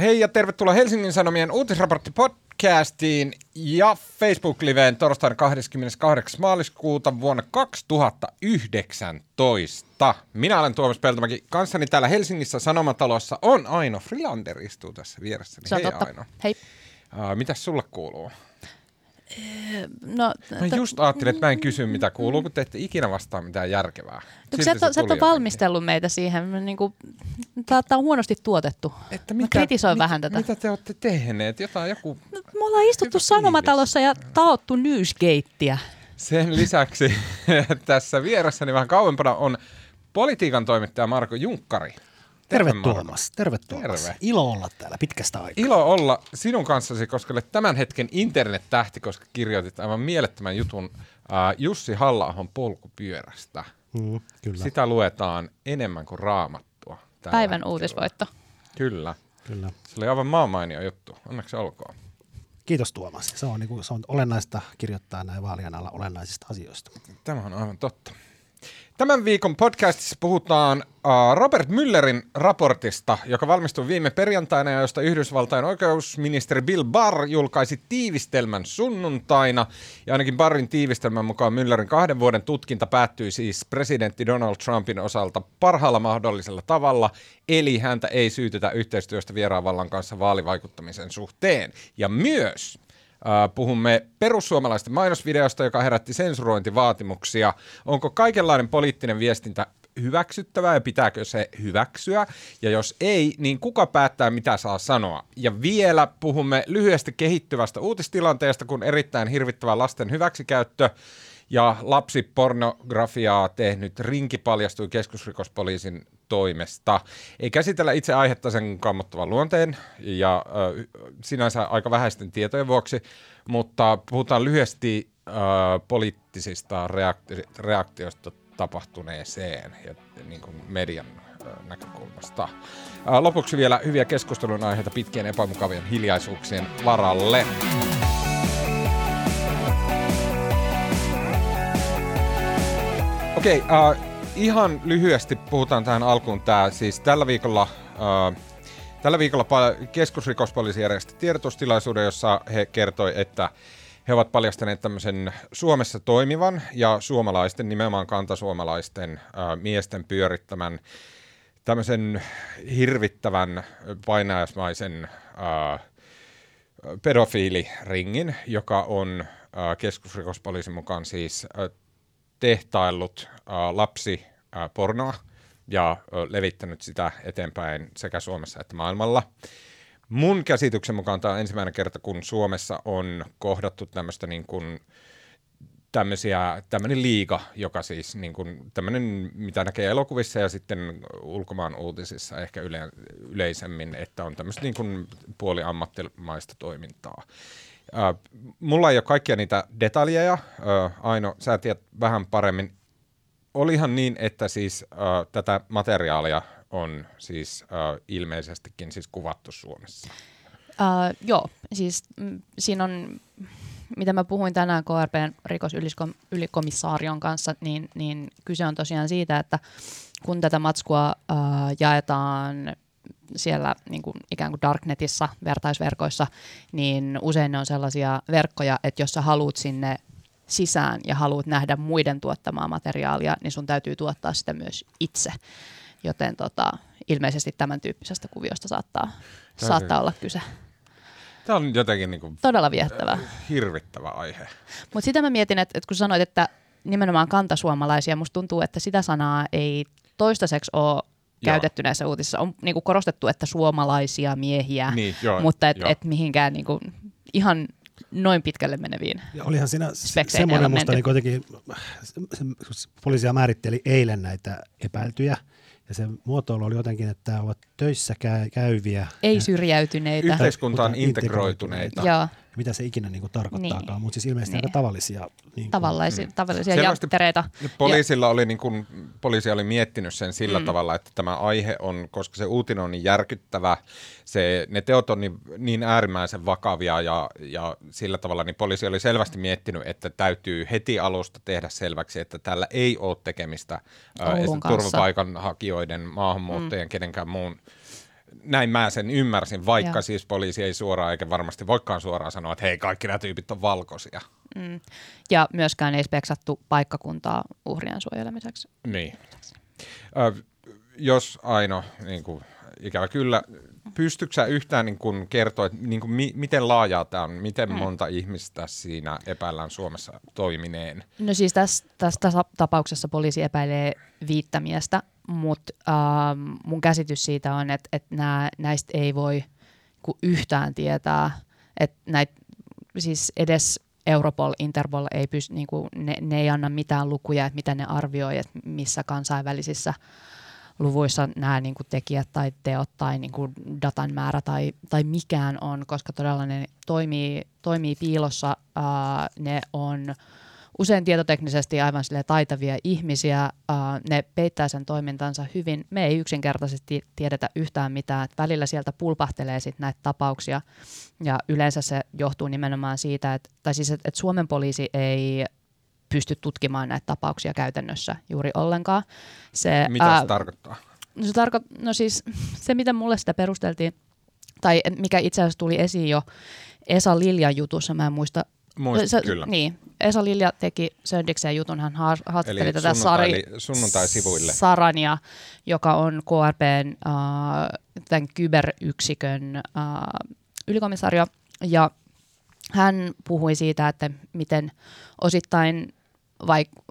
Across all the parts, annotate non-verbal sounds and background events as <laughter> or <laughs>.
Hei ja tervetuloa Helsingin Sanomien uutisraportti podcastiin ja Facebook-liveen torstaina 28. maaliskuuta vuonna 2019. Minä olen Tuomas Peltomäki. Kanssani täällä Helsingissä Sanomatalossa on Aino Frilander istuu tässä vieressä. Se on Hei totta. Aino. Hei. Uh, mitäs sulle kuuluu? No, Mä just ajattelin, että mä en kysy mitä kuuluu, kun te ette ikinä vastaa mitään järkevää. No, sä, et, sä et ole valmistellut meitä siihen. Niin kuin, tää, tää on huonosti tuotettu. Että Mä kritisoin vähän tätä. Mitä te olette tehneet? Jotain joku No, me ollaan istuttu Hyvä Sanomatalossa ja taottu newsgateä. Sen lisäksi <laughs> tässä vieressäni vähän kauempana on politiikan toimittaja Marko Junkkari. Terve Marko. Tuomas, terve Tuomas. Terve. Ilo olla täällä pitkästä aikaa. Ilo olla sinun kanssasi, koska olet tämän hetken internet-tähti, koska kirjoitit aivan mielettömän jutun äh, Jussi halla polkupyörästä. Mm, kyllä, Sitä luetaan enemmän kuin raamattua. tällä Päivän hetkellä. uutisvoitto. Kyllä. kyllä. Se oli aivan maamainio juttu. Onneksi olkoon. Kiitos Tuomas. Se on, niin kuin, se on olennaista kirjoittaa näin vaalien alla olennaisista asioista. Tämä on aivan totta. Tämän viikon podcastissa puhutaan uh, Robert Müllerin raportista, joka valmistui viime perjantaina ja josta Yhdysvaltain oikeusministeri Bill Barr julkaisi tiivistelmän sunnuntaina. Ja ainakin Barrin tiivistelmän mukaan Müllerin kahden vuoden tutkinta päättyi siis presidentti Donald Trumpin osalta parhaalla mahdollisella tavalla, eli häntä ei syytetä yhteistyöstä vieraan vallan kanssa vaalivaikuttamisen suhteen. Ja myös puhumme perussuomalaisten mainosvideosta, joka herätti sensurointivaatimuksia. Onko kaikenlainen poliittinen viestintä hyväksyttävää ja pitääkö se hyväksyä? Ja jos ei, niin kuka päättää, mitä saa sanoa? Ja vielä puhumme lyhyesti kehittyvästä uutistilanteesta, kun erittäin hirvittävä lasten hyväksikäyttö ja lapsipornografiaa tehnyt rinki paljastui keskusrikospoliisin toimesta. Ei käsitellä itse aihetta sen kammottavan luonteen ja ö, sinänsä aika vähäisten tietojen vuoksi, mutta puhutaan lyhyesti ö, poliittisista reakti- reaktioista tapahtuneeseen ja niin kuin median näkökulmasta. Lopuksi vielä hyviä keskustelun aiheita pitkien epämukavien hiljaisuuksien varalle. Okei, uh, ihan lyhyesti puhutaan tähän alkuun. Tää, siis tällä viikolla, uh, tällä viikolla keskusrikospoliisi järjesti tiedotustilaisuuden, jossa he kertoi, että he ovat paljastaneet tämmöisen Suomessa toimivan ja suomalaisten, nimenomaan kantasuomalaisten uh, miesten pyörittämän tämmöisen hirvittävän painajaismaisen uh, pedofiiliringin, joka on äh, keskusrikospoliisin mukaan siis äh, tehtaillut lapsi pornoa ja levittänyt sitä eteenpäin sekä Suomessa että maailmalla. Mun käsityksen mukaan tämä on ensimmäinen kerta, kun Suomessa on kohdattu tämmöistä niin kuin tämmöisiä, tämmöinen liiga, joka siis niin kuin, tämmöinen, mitä näkee elokuvissa ja sitten ulkomaan uutisissa ehkä yle, yleisemmin, että on tämmöistä niin kuin puoliammattimaista toimintaa. Äh, mulla ei ole kaikkia niitä detaljeja, äh, Aino, sä tiedät vähän paremmin. Olihan niin, että siis äh, tätä materiaalia on siis äh, ilmeisestikin siis kuvattu Suomessa. Uh, joo, siis mm, siinä on, mitä mä puhuin tänään KRPn rikosylikomissarion kanssa, niin, niin kyse on tosiaan siitä, että kun tätä matskua uh, jaetaan siellä niin kuin ikään kuin darknetissa, vertaisverkoissa, niin usein ne on sellaisia verkkoja, että jos sä haluat sinne sisään ja haluat nähdä muiden tuottamaa materiaalia, niin sun täytyy tuottaa sitä myös itse. Joten tota, ilmeisesti tämän tyyppisestä kuviosta saattaa, saattaa olla kyse. Tämä on jotenkin niin kuin Todella viehättävää. hirvittävä aihe. Mutta sitä mä mietin, että, että kun sanoit, että nimenomaan kantasuomalaisia, musta tuntuu, että sitä sanaa ei toistaiseksi ole käytetty näissä uutisissa. On niin kuin korostettu, että suomalaisia miehiä, Niin, joo, mutta et, joo. et mihinkään niin kuin ihan noin pitkälle meneviin. Ja olihan siinä semmoinen musta niin kuitenkin, poliisia määritteli eilen näitä epäiltyjä, ja se muotoilu oli jotenkin, että ovat töissä käy, käyviä. Ei syrjäytyneitä. Yhteiskuntaan Puhutaan integroituneita. Joo, mitä se ikinä niin kuin tarkoittaakaan, Niin. mutta siis ilmeisesti Niin. aika tavallisia. Niin kuin, tavallisia, tavallisia Selvästi janttereita. Poliisilla oli, niin kuin, poliisi oli miettinyt sen sillä mm. tavalla, että tämä aihe on, koska se uutinen on niin järkyttävä, se, ne teot on niin, niin äärimmäisen vakavia ja, ja sillä tavalla niin poliisi oli selvästi miettinyt, että täytyy heti alusta tehdä selväksi, että tällä ei ole tekemistä ää, turvapaikanhakijoiden, maahanmuuttajien, mm. kenenkään muun näin mä sen ymmärsin, vaikka Joo. siis poliisi ei suoraan eikä varmasti voikaan suoraan sanoa, että hei, kaikki nämä tyypit on valkoisia. Mm. Ja myöskään ei speksattu paikkakuntaa uhrien suojelemiseksi. Niin. Ö, jos Aino, niin kuin, ikävä kyllä, pystytkö sä yhtään niin kuin, kertoa, että niin kuin, mi- miten laajaa tämä on, miten Mm. monta ihmistä siinä epäillään Suomessa toimineen? No siis tässä, tässä tapauksessa poliisi epäilee viittä miestä, mutta ähm, mun käsitys siitä on, että, nää, näistä ei voi ku yhtään tietää, että näitä siis edes Europol, Interpol ei pysty, niin kuin, ne, ne ei anna mitään lukuja, että mitä ne arvioi, että missä kansainvälisissä luvuissa nämä niin kuin tekijät tai teot tai niin kuin datan määrä tai, tai mikään on, koska todella ne toimii, toimii piilossa. Ää, ne on usein tietoteknisesti aivan sille taitavia ihmisiä. Ää, ne peittää sen toimintansa hyvin. Me ei yksinkertaisesti tiedetä yhtään mitään. Et välillä sieltä pulpahtelee sit näitä tapauksia ja yleensä se johtuu nimenomaan siitä, että, tai siis, että, että Suomen poliisi ei pysty tutkimaan näitä tapauksia käytännössä juuri ollenkaan. Se, Mitä ää, se tarkoittaa? No, se tarko- no siis se, mitä mulle sitä perusteltiin, tai mikä itse asiassa tuli esiin jo Esa Liljan jutussa, mä en muista. Muistat se, kyllä. Niin, Esa Lilja teki Söndiksen jutun, hän haas- haastatteli Eli tätä Sari, sunnuntai-sivuille. Sarania, joka on KRPn äh, tämän kyberyksikön äh, ylikomisario, ja hän puhui siitä, että miten osittain,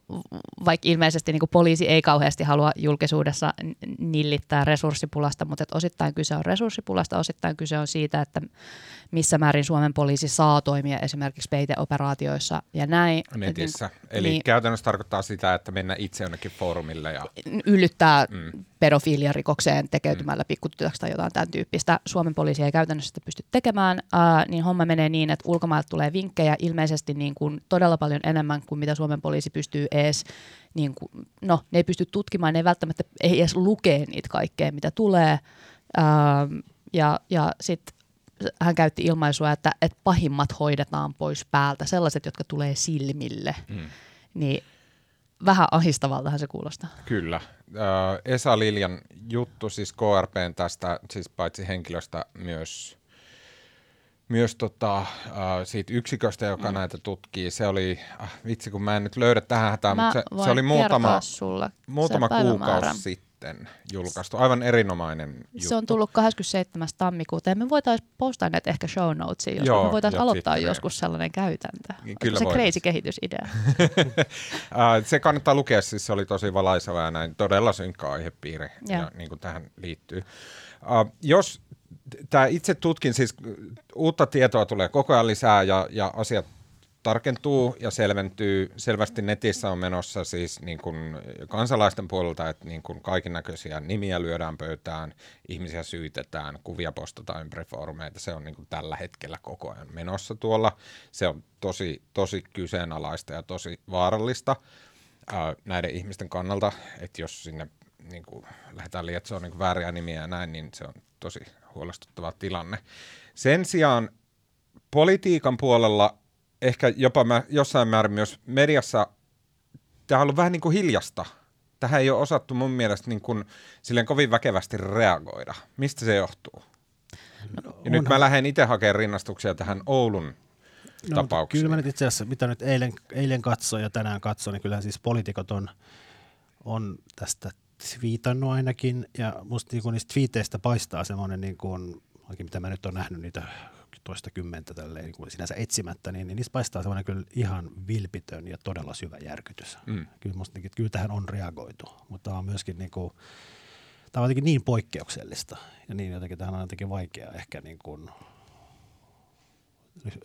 vaikka vaik ilmeisesti niin poliisi ei kauheasti halua julkisuudessa nillittää resurssipulasta, mutta että osittain kyse on resurssipulasta, osittain kyse on siitä, että missä määrin Suomen poliisi saa toimia esimerkiksi peiteoperaatioissa ja näin. Netissä. Eli Niin. käytännössä tarkoittaa sitä, että mennä itse jonnekin foorumille ja yllyttää Mm. pedofiliarikokseen tekeytymällä mm. pikkutytöksi tai jotain tämän tyyppistä. Suomen poliisi ei käytännössä sitä pysty tekemään, äh, niin homma menee niin, että ulkomailta tulee vinkkejä ilmeisesti niin kuin todella paljon enemmän kuin mitä Suomen poliisi pystyy edes, niin kuin, no ne ei pysty tutkimaan, ne ei välttämättä ei edes lukea niitä kaikkea, mitä tulee. Ähm, ja ja sitten hän käytti ilmaisua, että, että pahimmat hoidetaan pois päältä, sellaiset, jotka tulee silmille. Mm. Niin vähän ahistavaltahan se kuulostaa. Kyllä. Ö, Esa Liljan juttu, siis KRPn tästä, siis paitsi henkilöstä myös, myös tota, äh, siitä yksiköstä, joka mm. näitä tutkii. Se oli, ah, vitsi kun mä en nyt löydä tähän hätään, Mä mutta se, se oli muutama, sulle muutama kuukausi sitten julkaistu. Aivan erinomainen juttu. Se on tullut 27. tammikuuta ja me voitaisiin postaa näitä ehkä show notesiin, jos Joo, me voitaisiin ja aloittaa Twitteriin. joskus sellainen käytäntö. Kyllä se crazy kehitysidea. <laughs> Äh, se kannattaa lukea, siis se oli tosi valaiseva ja näin todella synkkä aihepiiri, ja. Joo. niin kuin tähän liittyy. Uh, jos tämä itse tutkin, siis uutta tietoa tulee koko ajan lisää ja, ja asiat tarkentuu ja selventyy. Selvästi netissä on menossa siis niin kuin kansalaisten puolelta, että niin kuin kaiken näköisiä nimiä lyödään pöytään, ihmisiä syytetään, kuvia postataan ympäri foorumeita. Se on niin kuin tällä hetkellä koko ajan menossa tuolla. Se on tosi, tosi kyseenalaista ja tosi vaarallista ää, näiden ihmisten kannalta, että jos sinne niin kuin, lähdetään lietsoa niin vääriä nimiä ja näin, niin se on tosi huolestuttava tilanne. Sen sijaan politiikan puolella ehkä jopa mä, jossain määrin myös mediassa, tämä on ollut vähän niin kuin hiljasta. Tähän ei ole osattu mun mielestä niin kuin, silleen kovin väkevästi reagoida. Mistä se johtuu? No, Ja nyt mä lähden itse hakemaan rinnastuksia tähän Oulun No, tapaukseen. Kyllä mä nyt itse asiassa, mitä nyt eilen, eilen katsoin ja tänään katsoin, niin kyllähän siis poliitikot on, on tästä twiitannut ainakin, ja musta niin niistä twiiteistä paistaa semmoinen, niin kuin, ainakin mitä mä nyt olen nähnyt niitä toista kymmentä tälleen, niin kuin sinänsä etsimättä, niin, niin niistä paistaa semmoinen kyllä ihan vilpitön ja todella syvä järkytys. Mm. Kyllä musta niin, että kyllä tähän on reagoitu, mutta tämä on myöskin niin kuin, tämä on jotenkin niin poikkeuksellista ja niin jotenkin tähän on jotenkin vaikea ehkä niin kuin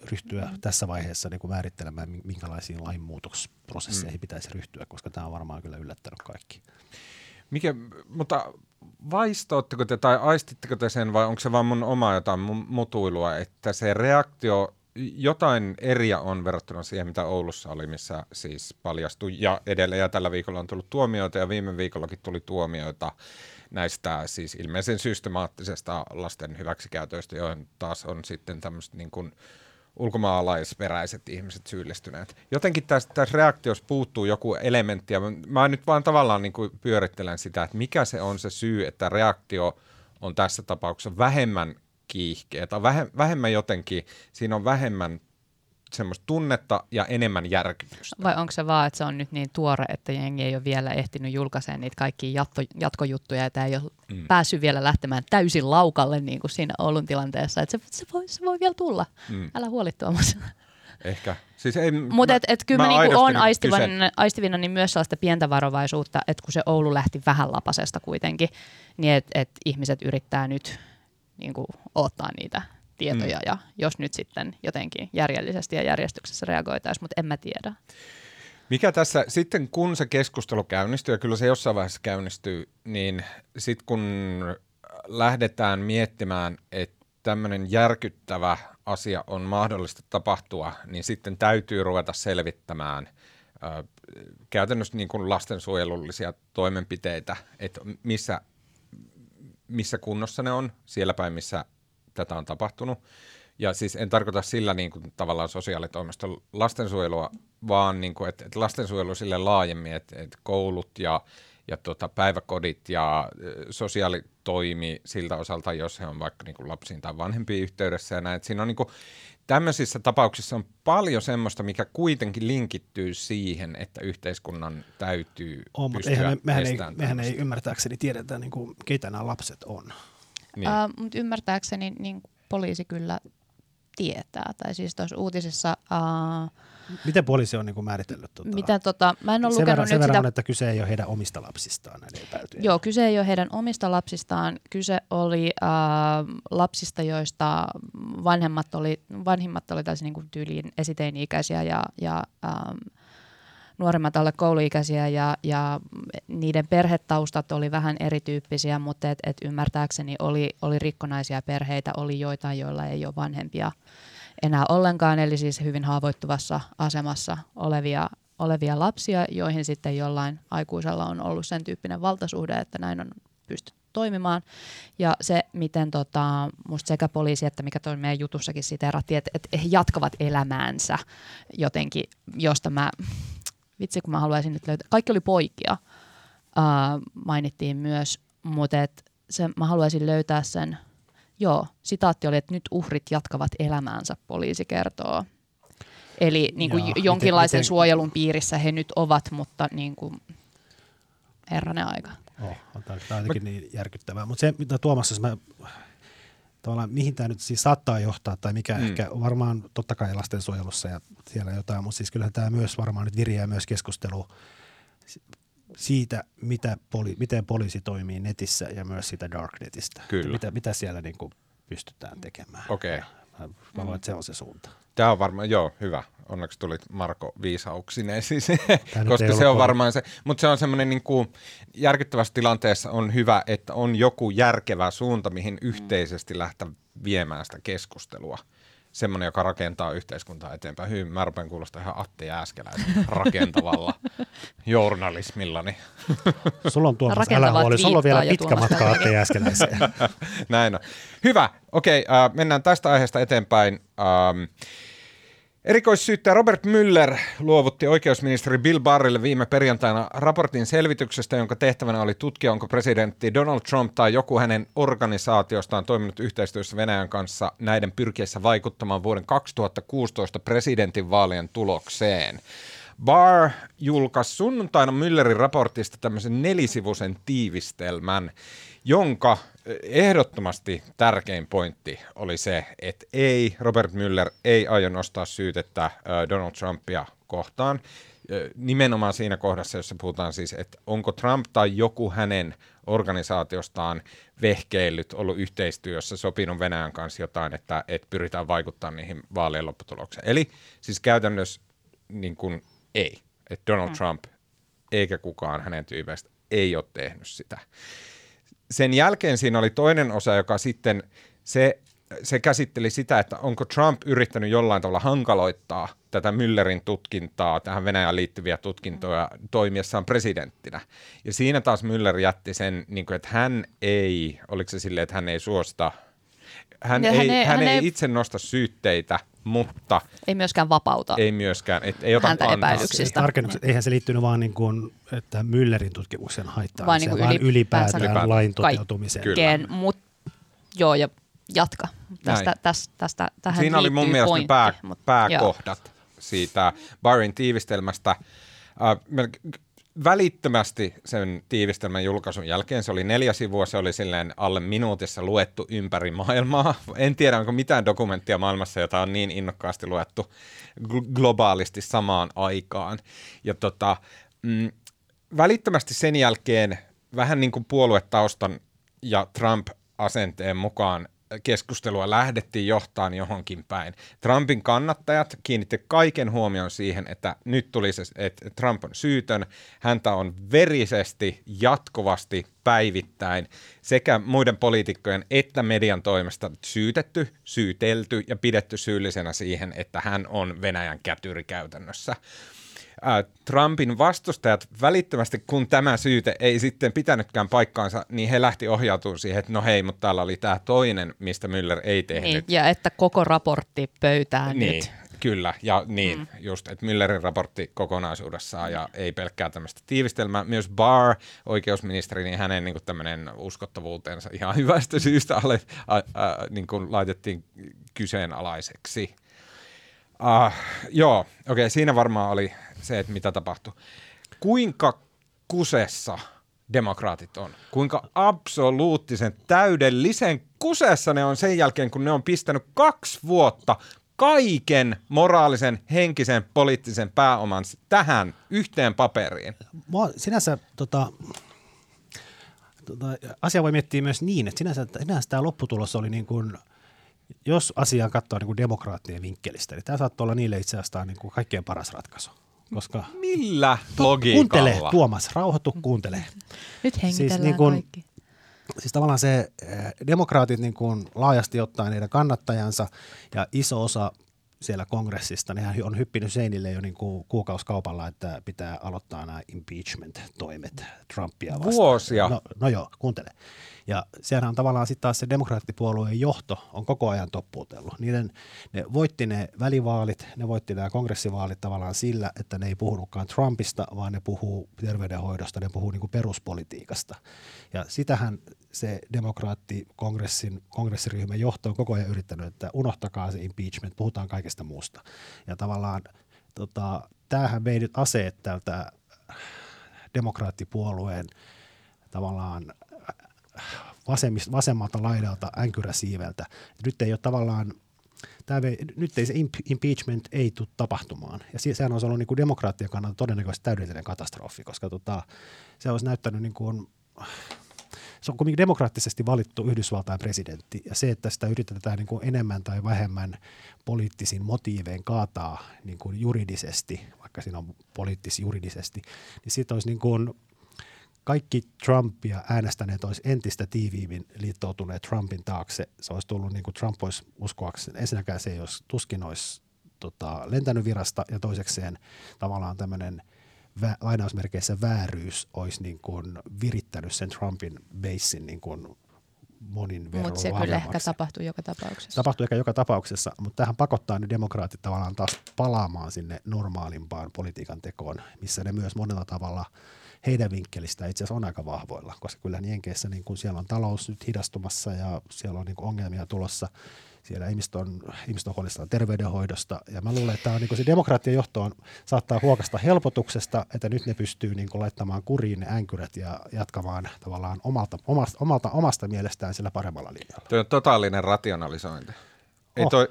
ryhtyä Mm. tässä vaiheessa niin kuin määrittelemään, minkälaisiin lainmuutosprosesseihin pitäisi ryhtyä, koska tämä on varmaan kyllä yllättänyt kaikki. Mikä, mutta vaistootteko te tai aistitteko te sen vai onko se vaan mun oma jotain mu- mutuilua, että se reaktio, jotain eriä on verrattuna siihen, mitä Oulussa oli, missä siis paljastui ja edelleen ja tällä viikolla on tullut tuomioita ja viime viikollakin tuli tuomioita näistä siis ilmeisen systemaattisesta lasten hyväksikäytöistä, joihin taas on sitten tämmöiset niin kuin ulkomaalaisperäiset ihmiset syyllistyneet. Jotenkin tässä, tässä reaktiossa puuttuu joku elementti, ja mä nyt vaan tavallaan niin kuin pyörittelen sitä, että mikä se on se syy, että reaktio on tässä tapauksessa vähemmän kiihkeä tai vähemmän jotenkin, siinä on vähemmän semmoista tunnetta ja enemmän järkytystä. Vai onko se vaan, että se on nyt niin tuore, että jengi ei ole vielä ehtinyt julkaisemaan niitä kaikkia jatko, jatkojuttuja, että ei ole mm. päässyt vielä lähtemään täysin laukalle niin kuin siinä Oulun tilanteessa, että se, se, voi, se voi vielä tulla. Mm. Älä huoli Tuomas. <laughs> Ehkä. Siis Mutta et, et kyllä mä, mä niinku oon aistivinani, aistivinani niin myös sellaista pientä varovaisuutta, että kun se Oulu lähti vähän lapasesta kuitenkin, niin että et ihmiset yrittää nyt niin kuin, ottaa niitä tietoja mm. ja jos nyt sitten jotenkin järjellisesti ja järjestyksessä reagoitaisiin, mutta en mä tiedä. Mikä tässä, sitten kun se keskustelu käynnistyy, ja kyllä se jossain vaiheessa käynnistyy, niin sitten kun lähdetään miettimään, että tämmöinen järkyttävä asia on mahdollista tapahtua, niin sitten täytyy ruveta selvittämään ö, käytännössä niin kuin lastensuojelullisia toimenpiteitä, että missä, missä kunnossa ne on, siellä päin, missä tätä on tapahtunut. Ja siis en tarkoita sillä niin kuin tavallaan sosiaalitoimiston lastensuojelua, vaan niin kuin, että, että lastensuojelu sille laajemmin, että, että koulut ja, ja tota, päiväkodit ja sosiaalitoimi siltä osalta, jos he on vaikka niin kuin lapsiin tai vanhempiin yhteydessä ja näin. Että siinä on niin kuin, tämmöisissä tapauksissa on paljon semmoista, mikä kuitenkin linkittyy siihen, että yhteiskunnan täytyy on, pystyä eihän me, mehän, ei, mehän ei ymmärtääkseni tiedetä, niin kuin, keitä nämä lapset on. Niin. Uh, mutta ymmärtääkseni niin poliisi kyllä tietää. Tai siis tuossa uutisissa... Uh, Miten poliisi on niin kuin määritellyt? Tuota? Mitä, tota, mä en ole sen verran, sen verran sitä... on, että kyse ei ole heidän omista lapsistaan näiden epäiltyjen. Joo, kyse ei ole heidän omista lapsistaan. Kyse oli uh, lapsista, joista vanhemmat oli, vanhimmat oli täysin niin kuin tyyliin esiteini-ikäisiä ja, ja um, nuoremmat alle kouluikäisiä ja, ja niiden perhetaustat oli vähän erityyppisiä, mutta et, et ymmärtääkseni oli, oli rikkonaisia perheitä, oli joitain, joilla ei ole vanhempia enää ollenkaan, eli siis hyvin haavoittuvassa asemassa olevia, olevia lapsia, joihin sitten jollain aikuisella on ollut sen tyyppinen valtasuhde, että näin on pystytty toimimaan. Ja se, miten tota, musta sekä poliisi että mikä toi meidän jutussakin siteerattiin, että, että he jatkavat elämäänsä jotenkin, josta mä vitsi kun mä haluaisin nyt löytää, kaikki oli poikia, uh, mainittiin myös, mutta et se, mä haluaisin löytää sen, joo, sitaatti oli, että nyt uhrit jatkavat elämäänsä, poliisi kertoo. Eli niin kuin Jaa, jonkinlaisen miten, suojelun piirissä he nyt ovat, mutta niin kuin, herranen aika. Oh, tämä on jotenkin niin järkyttävää. Mutta se, mitä Tuomassa, mä tavallaan mihin tämä nyt siis saattaa johtaa tai mikä mm. ehkä varmaan totta kai lastensuojelussa ja siellä jotain, mutta siis kyllähän tämä myös varmaan nyt viriää myös keskustelu siitä, mitä poli, miten poliisi toimii netissä ja myös siitä darknetistä. Kyllä. Mitä, mitä siellä niin kuin pystytään tekemään. Okei. Okay. Mä, mä voin, että se on se suunta. Tämä on varmaan, joo, hyvä. Onneksi tulit Marko viisauksineen siis, <laughs> koska se on varmaan se. Mutta se on semmoinen niin kuin, järkyttävässä tilanteessa on hyvä, että on joku järkevä suunta, mihin yhteisesti lähteä viemään sitä keskustelua. Semmoinen, joka rakentaa yhteiskuntaa eteenpäin. Hyvin, mä rupean kuulostaa ihan Atte Jääskeläisen rakentavalla <laughs> journalismilla. Niin. <laughs> Sulla on tuossa, älä huoli, sulla on vielä pitkä matka Atte Jääskeläiseen. Näin on. Hyvä, okei, äh, mennään tästä aiheesta eteenpäin. Ähm, Erikoissyyttäjä Robert Müller luovutti oikeusministeri Bill Barrille viime perjantaina raportin selvityksestä, jonka tehtävänä oli tutkia, onko presidentti Donald Trump tai joku hänen organisaatiostaan toiminut yhteistyössä Venäjän kanssa näiden pyrkiessä vaikuttamaan vuoden 2016 presidentinvaalien tulokseen. Barr julkaisi sunnuntaina Müllerin raportista tämmöisen nelisivuisen tiivistelmän, jonka ehdottomasti tärkein pointti oli se, että ei, Robert Müller ei aio nostaa syytettä Donald Trumpia kohtaan. Nimenomaan siinä kohdassa, jossa puhutaan siis, että onko Trump tai joku hänen organisaatiostaan vehkeillyt, ollut yhteistyössä, sopinut Venäjän kanssa jotain, että, että pyritään vaikuttamaan niihin vaalien lopputulokseen. Eli siis käytännössä niin kuin ei, että Donald mm. Trump eikä kukaan hänen tyypeistä ei ole tehnyt sitä sen jälkeen siinä oli toinen osa, joka sitten se, se käsitteli sitä, että onko Trump yrittänyt jollain tavalla hankaloittaa tätä Müllerin tutkintaa, tähän Venäjään liittyviä tutkintoja toimiessaan presidenttinä. Ja siinä taas Müller jätti sen, niin kuin, että hän ei, oliko se silleen, että hän ei suosta, hän, ei, hän, ei, hän, hän ei itse nosta syytteitä, mutta... Ei myöskään vapauta ei myöskään, et, ei ota häntä epäilyksistä. Tarkennukset, eihän se liittynyt vaan niin kuin, että Müllerin tutkimuksen haittaa, vaan, niin kuin vaan ylipäätään, ylipäätään lain toteutumiseen. Kaikkeen, mutta Joo, ja jatka. Tästä, tästä, tästä, tähän Siinä oli mun mielestä pointti, pää, mutta- pääkohdat joo. siitä Barrin tiivistelmästä. Äh, välittömästi sen tiivistelmän julkaisun jälkeen, se oli neljä sivua, se oli silleen alle minuutissa luettu ympäri maailmaa. En tiedä, onko mitään dokumenttia maailmassa, jota on niin innokkaasti luettu gl- globaalisti samaan aikaan. Ja tota, mm, välittömästi sen jälkeen vähän niin kuin puoluetaustan ja Trump-asenteen mukaan keskustelua lähdettiin johtaan johonkin päin. Trumpin kannattajat kiinnitti kaiken huomion siihen, että nyt tuli se, että Trump on syytön, häntä on verisesti, jatkuvasti, päivittäin sekä muiden poliitikkojen että median toimesta syytetty, syytelty ja pidetty syyllisenä siihen, että hän on Venäjän kätyri käytännössä. Ää, Trumpin vastustajat välittömästi, kun tämä syyte ei sitten pitänytkään paikkaansa, niin he lähti ohjautumaan siihen, että no hei, mutta täällä oli tämä toinen, mistä Müller ei tehnyt. Niin, ja että koko raportti pöytään Niin, nyt. kyllä. Ja niin, mm. just, että Müllerin raportti kokonaisuudessaan ja ei pelkkää tämmöistä tiivistelmää. Myös Barr, oikeusministeri, niin hänen niin tämmöinen uskottavuutensa ihan <laughs> hyvästä syystä alle, a, a, niin kuin laitettiin kyseenalaiseksi. Uh, joo, okei, okay, siinä varmaan oli se, että mitä tapahtui. Kuinka kusessa demokraatit on? Kuinka absoluuttisen täydellisen kusessa ne on sen jälkeen, kun ne on pistänyt kaksi vuotta kaiken moraalisen, henkisen, poliittisen pääoman tähän yhteen paperiin. Mua sinänsä tota, tota, asia voi miettiä myös niin, että sinänsä, sinänsä tämä lopputulos oli niin kuin, jos asiaa katsoo niin kuin demokraattien vinkkelistä, niin tämä saattaa olla niille itse asiassa niin kuin kaikkein paras ratkaisu. Koska Millä logiikalla? Kuuntele, Tuomas, rauhoitu, kuuntele. Nyt hengitellään niin kun- kaikki. Siis tavallaan se eh, demokraatit niin kuin laajasti ottaen niiden kannattajansa ja iso osa siellä kongressista, nehän on hyppinyt seinille jo niin kuin kuukausikaupalla, että pitää aloittaa nämä impeachment-toimet Trumpia vastaan. Vuosia. No, no joo, kuuntele. Ja sehän on tavallaan sitten taas se demokraattipuolueen johto on koko ajan toppuutellut. Niiden, ne voitti ne välivaalit, ne voitti nämä kongressivaalit tavallaan sillä, että ne ei puhunutkaan Trumpista, vaan ne puhuu terveydenhoidosta, ne puhuu niin kuin peruspolitiikasta. Ja sitähän se demokraattikongressin kongressiryhmän johto on koko ajan yrittänyt, että unohtakaa se impeachment, puhutaan kaikesta muusta. Ja tavallaan tota, tämähän vei nyt aseet tältä demokraattipuolueen tavallaan vasemmalta laidalta änkyräsiiveltä. Nyt ei ole tavallaan, tämä nyt ei se imp, impeachment ei tule tapahtumaan. Ja se- sehän olisi ollut niin kuin demokraattien kannalta todennäköisesti täydellinen katastrofi, koska tota, se olisi näyttänyt niin kuin, se on kuitenkin demokraattisesti valittu Yhdysvaltain presidentti, ja se, että sitä yritetään niin kuin enemmän tai vähemmän poliittisin motiivein kaataa niin kuin juridisesti, vaikka siinä on poliittis-juridisesti, niin siitä olisi niin kuin kaikki Trumpia äänestäneet olisi entistä tiiviimmin liittoutuneet Trumpin taakse. Se olisi tullut, niin kuin Trump olisi uskoakseni, ensinnäkään se ei olisi, tuskin olisi tota, lentänyt virasta, ja toisekseen tavallaan tämmöinen vä, lainausmerkeissä vääryys olisi niin kuin virittänyt sen Trumpin basein niin kuin monin verran Mutta se kyllä ehkä tapahtuu joka tapauksessa. Tapahtuu ehkä joka tapauksessa, mutta tähän pakottaa ne demokraatit tavallaan taas palaamaan sinne normaalimpaan politiikan tekoon, missä ne myös monella tavalla heidän vinkkelistä itse asiassa on aika vahvoilla, koska kyllä Jenkeissä niin kun siellä on talous nyt hidastumassa ja siellä on niin ongelmia tulossa, siellä ihmiset on, ihmiset on huolissaan terveydenhoidosta ja mä luulen, että tämä on niin se demokraattien johto on, saattaa huokasta helpotuksesta, että nyt ne pystyy niin laittamaan kuriin ne änkyrät ja jatkamaan tavallaan omalta, omasta, omalta, omasta mielestään sillä paremmalla linjalla. Tuo on totaalinen rationalisointi. Ei Oh. toi,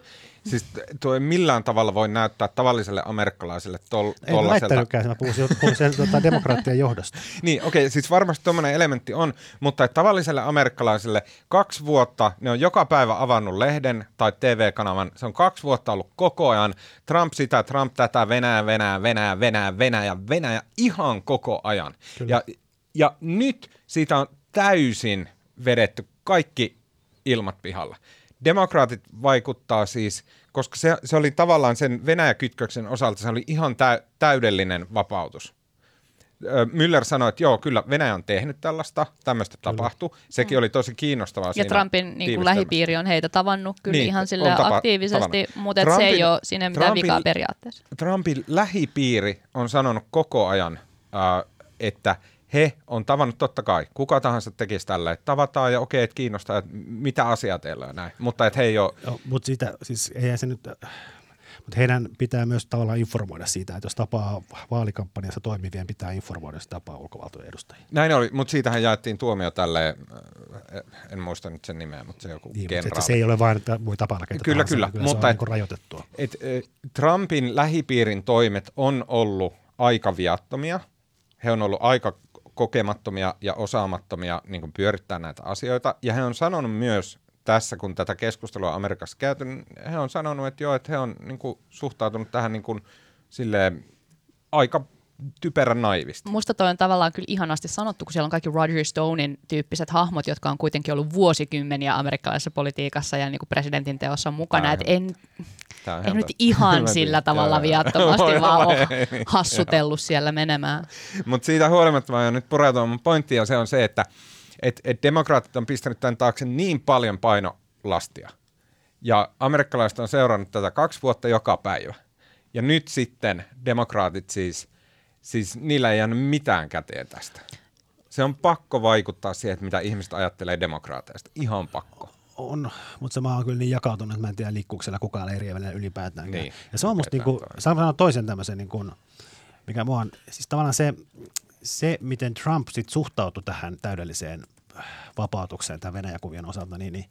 siis tuo ei millään tavalla voi näyttää tavalliselle amerikkalaiselle tol, Ei väittänytkään, mä puhuin sen tota, demokraattien johdosta. <laughs> Niin, okei, okay, siis varmasti tuommoinen elementti on, mutta tavalliselle amerikkalaiselle kaksi vuotta, ne on joka päivä avannut lehden tai TV-kanavan, se on kaksi vuotta ollut koko ajan, Trump sitä, Trump tätä, Venäjä, Venäjä, Venäjä, Venäjä, Venäjä, Venäjä, ihan koko ajan. Ja, ja nyt siitä on täysin vedetty kaikki ilmat pihalla. Demokraatit vaikuttaa siis, koska se, se oli tavallaan sen Venäjä-kytköksen osalta, se oli ihan tä, täydellinen vapautus. Müller sanoi, että joo, kyllä Venäjä on tehnyt tällaista, tämmöistä tapahtui. Sekin oli tosi kiinnostavaa Ja siinä Trumpin niin kuin lähipiiri on heitä tavannut kyllä Niin, ihan on sille tapa- aktiivisesti, tavannut. mutta et se ei Trumpin- ole siinä mitään Trumpin- vikaa periaatteessa. Trumpin lähipiiri on sanonut koko ajan, äh, että he on tavannut totta kai, kuka tahansa tekisi tällä, että tavataan ja okei, että kiinnostaa, että mitä asiaa teillä on näin. Mutta että he ei ole... Joo, mutta sitä, siis eihän se nyt, mutta heidän pitää myös tavallaan informoida siitä, että jos tapaa vaalikampanjassa toimivien, pitää informoida, jos tapaa ulkovaltojen edustajia. Näin oli, mutta siitähän jaettiin tuomio tälle, äh, en muista nyt sen nimeä, mutta se joku Niin, mutta että se ei ole vain, että voi tapailla ketä Kyllä, tahansa, kyllä, kyllä mutta se on et- niin rajoitettua. Et, eh, Trumpin lähipiirin toimet on ollut aika viattomia. He on ollut aika kokemattomia ja osaamattomia niin kuin pyörittää näitä asioita. Ja he on sanonut myös tässä, kun tätä keskustelua Amerikassa käyty, niin he on sanonut, että joo, että he on niin kuin, suhtautunut tähän niin kuin, silleen, aika typerän naivisti. Musta toi on tavallaan kyllä ihanasti sanottu, kun siellä on kaikki Roger Stonein tyyppiset hahmot, jotka on kuitenkin ollut vuosikymmeniä amerikkalaisessa politiikassa ja niin kuin presidentin teossa mukana. Et en, en nyt ihan <laughs> sillä tavalla viattomasti vaan ole hassutellut siellä menemään. Mutta siitä huolimatta mä nyt pureutua mun pointtiin, ja se on se, että et, et demokraatit on pistänyt tämän taakse niin paljon painolastia. Ja amerikkalaiset on seurannut tätä kaksi vuotta joka päivä. Ja nyt sitten demokraatit siis, siis niillä ei jäänyt mitään käteen tästä. Se on pakko vaikuttaa siihen, että mitä ihmiset ajattelee demokraateista. Ihan pakko. On, mutta se maa on kyllä niin jakautunut, että mä en tiedä liikkuuko siellä kukaan leiriä välillä ylipäätään. Niin, ja se on musta niinku, sanon toisen tämmöisen, niinku, mikä mua on, siis tavallaan se, se miten Trump sit suhtautui tähän täydelliseen vapautukseen tämän Venäjä-kuvion osalta, niin, niin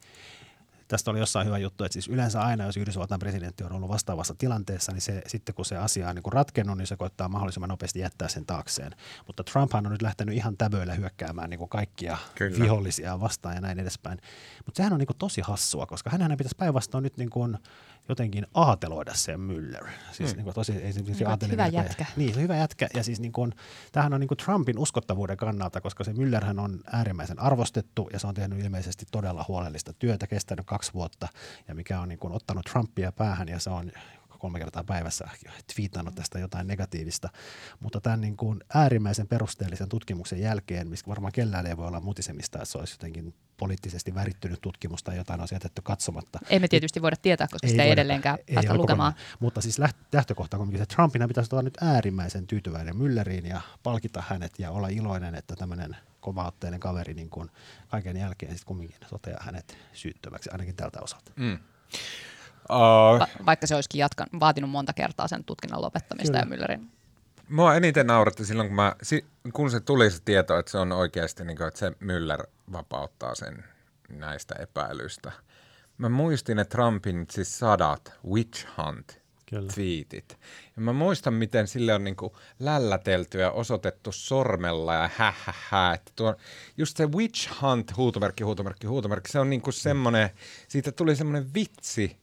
tästä oli jossain hyvä juttu, että siis yleensä aina, jos Yhdysvaltain presidentti on ollut vastaavassa tilanteessa, niin se, sitten kun se asia on niin ratkennut, niin se koittaa mahdollisimman nopeasti jättää sen taakseen. Mutta Trumphan on nyt lähtenyt ihan täböillä hyökkäämään niin kuin kaikkia Kyllä. vihollisia vastaan ja näin edespäin. Mutta sehän on niin kuin tosi hassua, koska hän pitäisi päinvastoin nyt niin kuin jotenkin aateloida se Müller. Siis Hmm. niin kuin tosi, ei se, Hyvä- aateli hyvä virka- jätkä. Niin, se on hyvä jätkä. Ja siis niin kuin, tämähän on niin kuin Trumpin uskottavuuden kannalta, koska se Müllerhän on äärimmäisen arvostettu ja se on tehnyt ilmeisesti todella huolellista työtä, kestänyt kaksi vuotta ja mikä on niin kuin ottanut Trumpia päähän ja se on kolme kertaa päivässä twiitannut tästä jotain negatiivista, mutta tämän niin kuin äärimmäisen perusteellisen tutkimuksen jälkeen, missä varmaan kellään ei voi olla mutisemista, että se olisi jotenkin poliittisesti värittynyt tutkimus tai jotain on jätetty katsomatta, Ei me tietysti voida tietää, koska sitä ei voida- edelleenkään ei päästä lukemaan. kokonaan. Mutta siis läht- lähtökohta on kuitenkin se, että Trumpina pitäisi olla nyt äärimmäisen tyytyväinen Mülleriin ja palkita hänet ja olla iloinen, että tämmöinen kovaotteinen kaveri niin kuin kaiken jälkeen sitten kumminkin toteaa hänet syyttömäksi, ainakin tältä osalta. Mm. Uh, Va- vaikka se olisikin jatkan, vaatinut monta kertaa sen tutkinnan lopettamista Kyllä. ja Müllerin. Mua eniten nauratti silloin, kun, mä, kun se tuli se tieto, että se on oikeasti, niin kuin, että se Müller vapauttaa sen näistä epäilyistä. Mä muistin, että Trumpin siis sadat witch hunt Kyllä. tweetit. Ja mä muistan, miten sille on niinku lällätelty ja osoitettu sormella ja hähähä. Että tuo, just se witch hunt, huutomerkki, huutomerkki, huutomerkki, se on niinku semmoinen, siitä tuli semmoinen vitsi.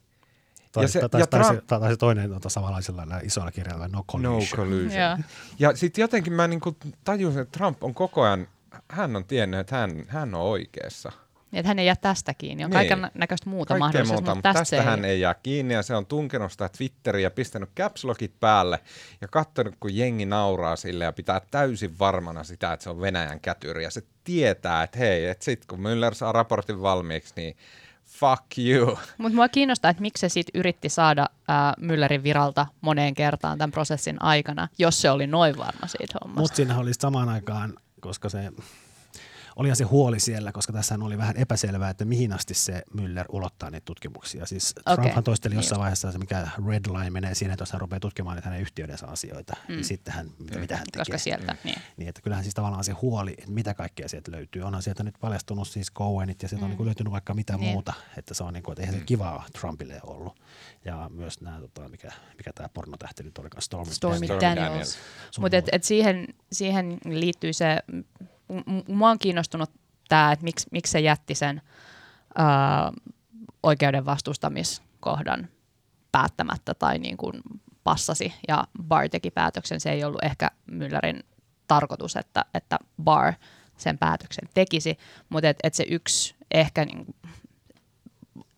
Tai, Ja se- tai, ja tai, se, Trump- tai se toinen on samanlaisella näillä isoilla kirjailla, no No collusion. collusion. Joo. Ja sitten jotenkin mä niinku tajusin, että Trump on koko ajan, hän on tiennyt, että hän, hän on oikeassa. Että hän ei jää tästä kiinni. On Niin. kaiken näköistä muuta Kaikkea muuta, mutta tästä tästä ei. hän ei jää kiinni ja se on tunkenut sitä Twitteriä ja pistänyt caps lockit päälle ja katsonut, kun jengi nauraa sille ja pitää täysin varmana sitä, että se on Venäjän kätyri ja se tietää, että hei, että sit kun Müller saa raportin valmiiksi, niin fuck you. Mutta mua kiinnostaa, että miksi se sit yritti saada ää, Müllerin viralta moneen kertaan tämän prosessin aikana, jos se oli noin varma siitä hommasta. Mutta siinä oli samaan aikaan, koska se olihan se huoli siellä, koska tässä oli vähän epäselvää, että mihin asti se Müller ulottaa niitä tutkimuksia. Siis Okei, Trumphan toisteli niin jossain vaiheessa se, mikä red line menee siinä, että jos hän rupeaa tutkimaan niitä hänen yhtiöidensä asioita, mm. niin sitten hän, mitä hän tekee. Koska sieltä, niin. Niin, että kyllähän siis tavallaan se huoli, että mitä kaikkea sieltä löytyy. Onhan sieltä nyt paljastunut siis Cohenit ja sieltä mm. on niin löytynyt vaikka mitä Niin. muuta. Että se on niin kuin, että eihän se kivaa Trumpille ollut. Ja myös nämä, tota, mikä, mikä tämä pornotähti nyt olikaan, Stormy, Stormy Daniels. Daniels. Mutta et, et siihen, siihen liittyy se, mua on kiinnostunut tämä, että miksi, miksi se jätti sen ää, oikeuden vastustamiskohdan päättämättä tai niin kuin passasi ja Barr teki päätöksen. Se ei ollut ehkä Müllerin tarkoitus, että, että Barr sen päätöksen tekisi, mutta et, et se yksi ehkä niin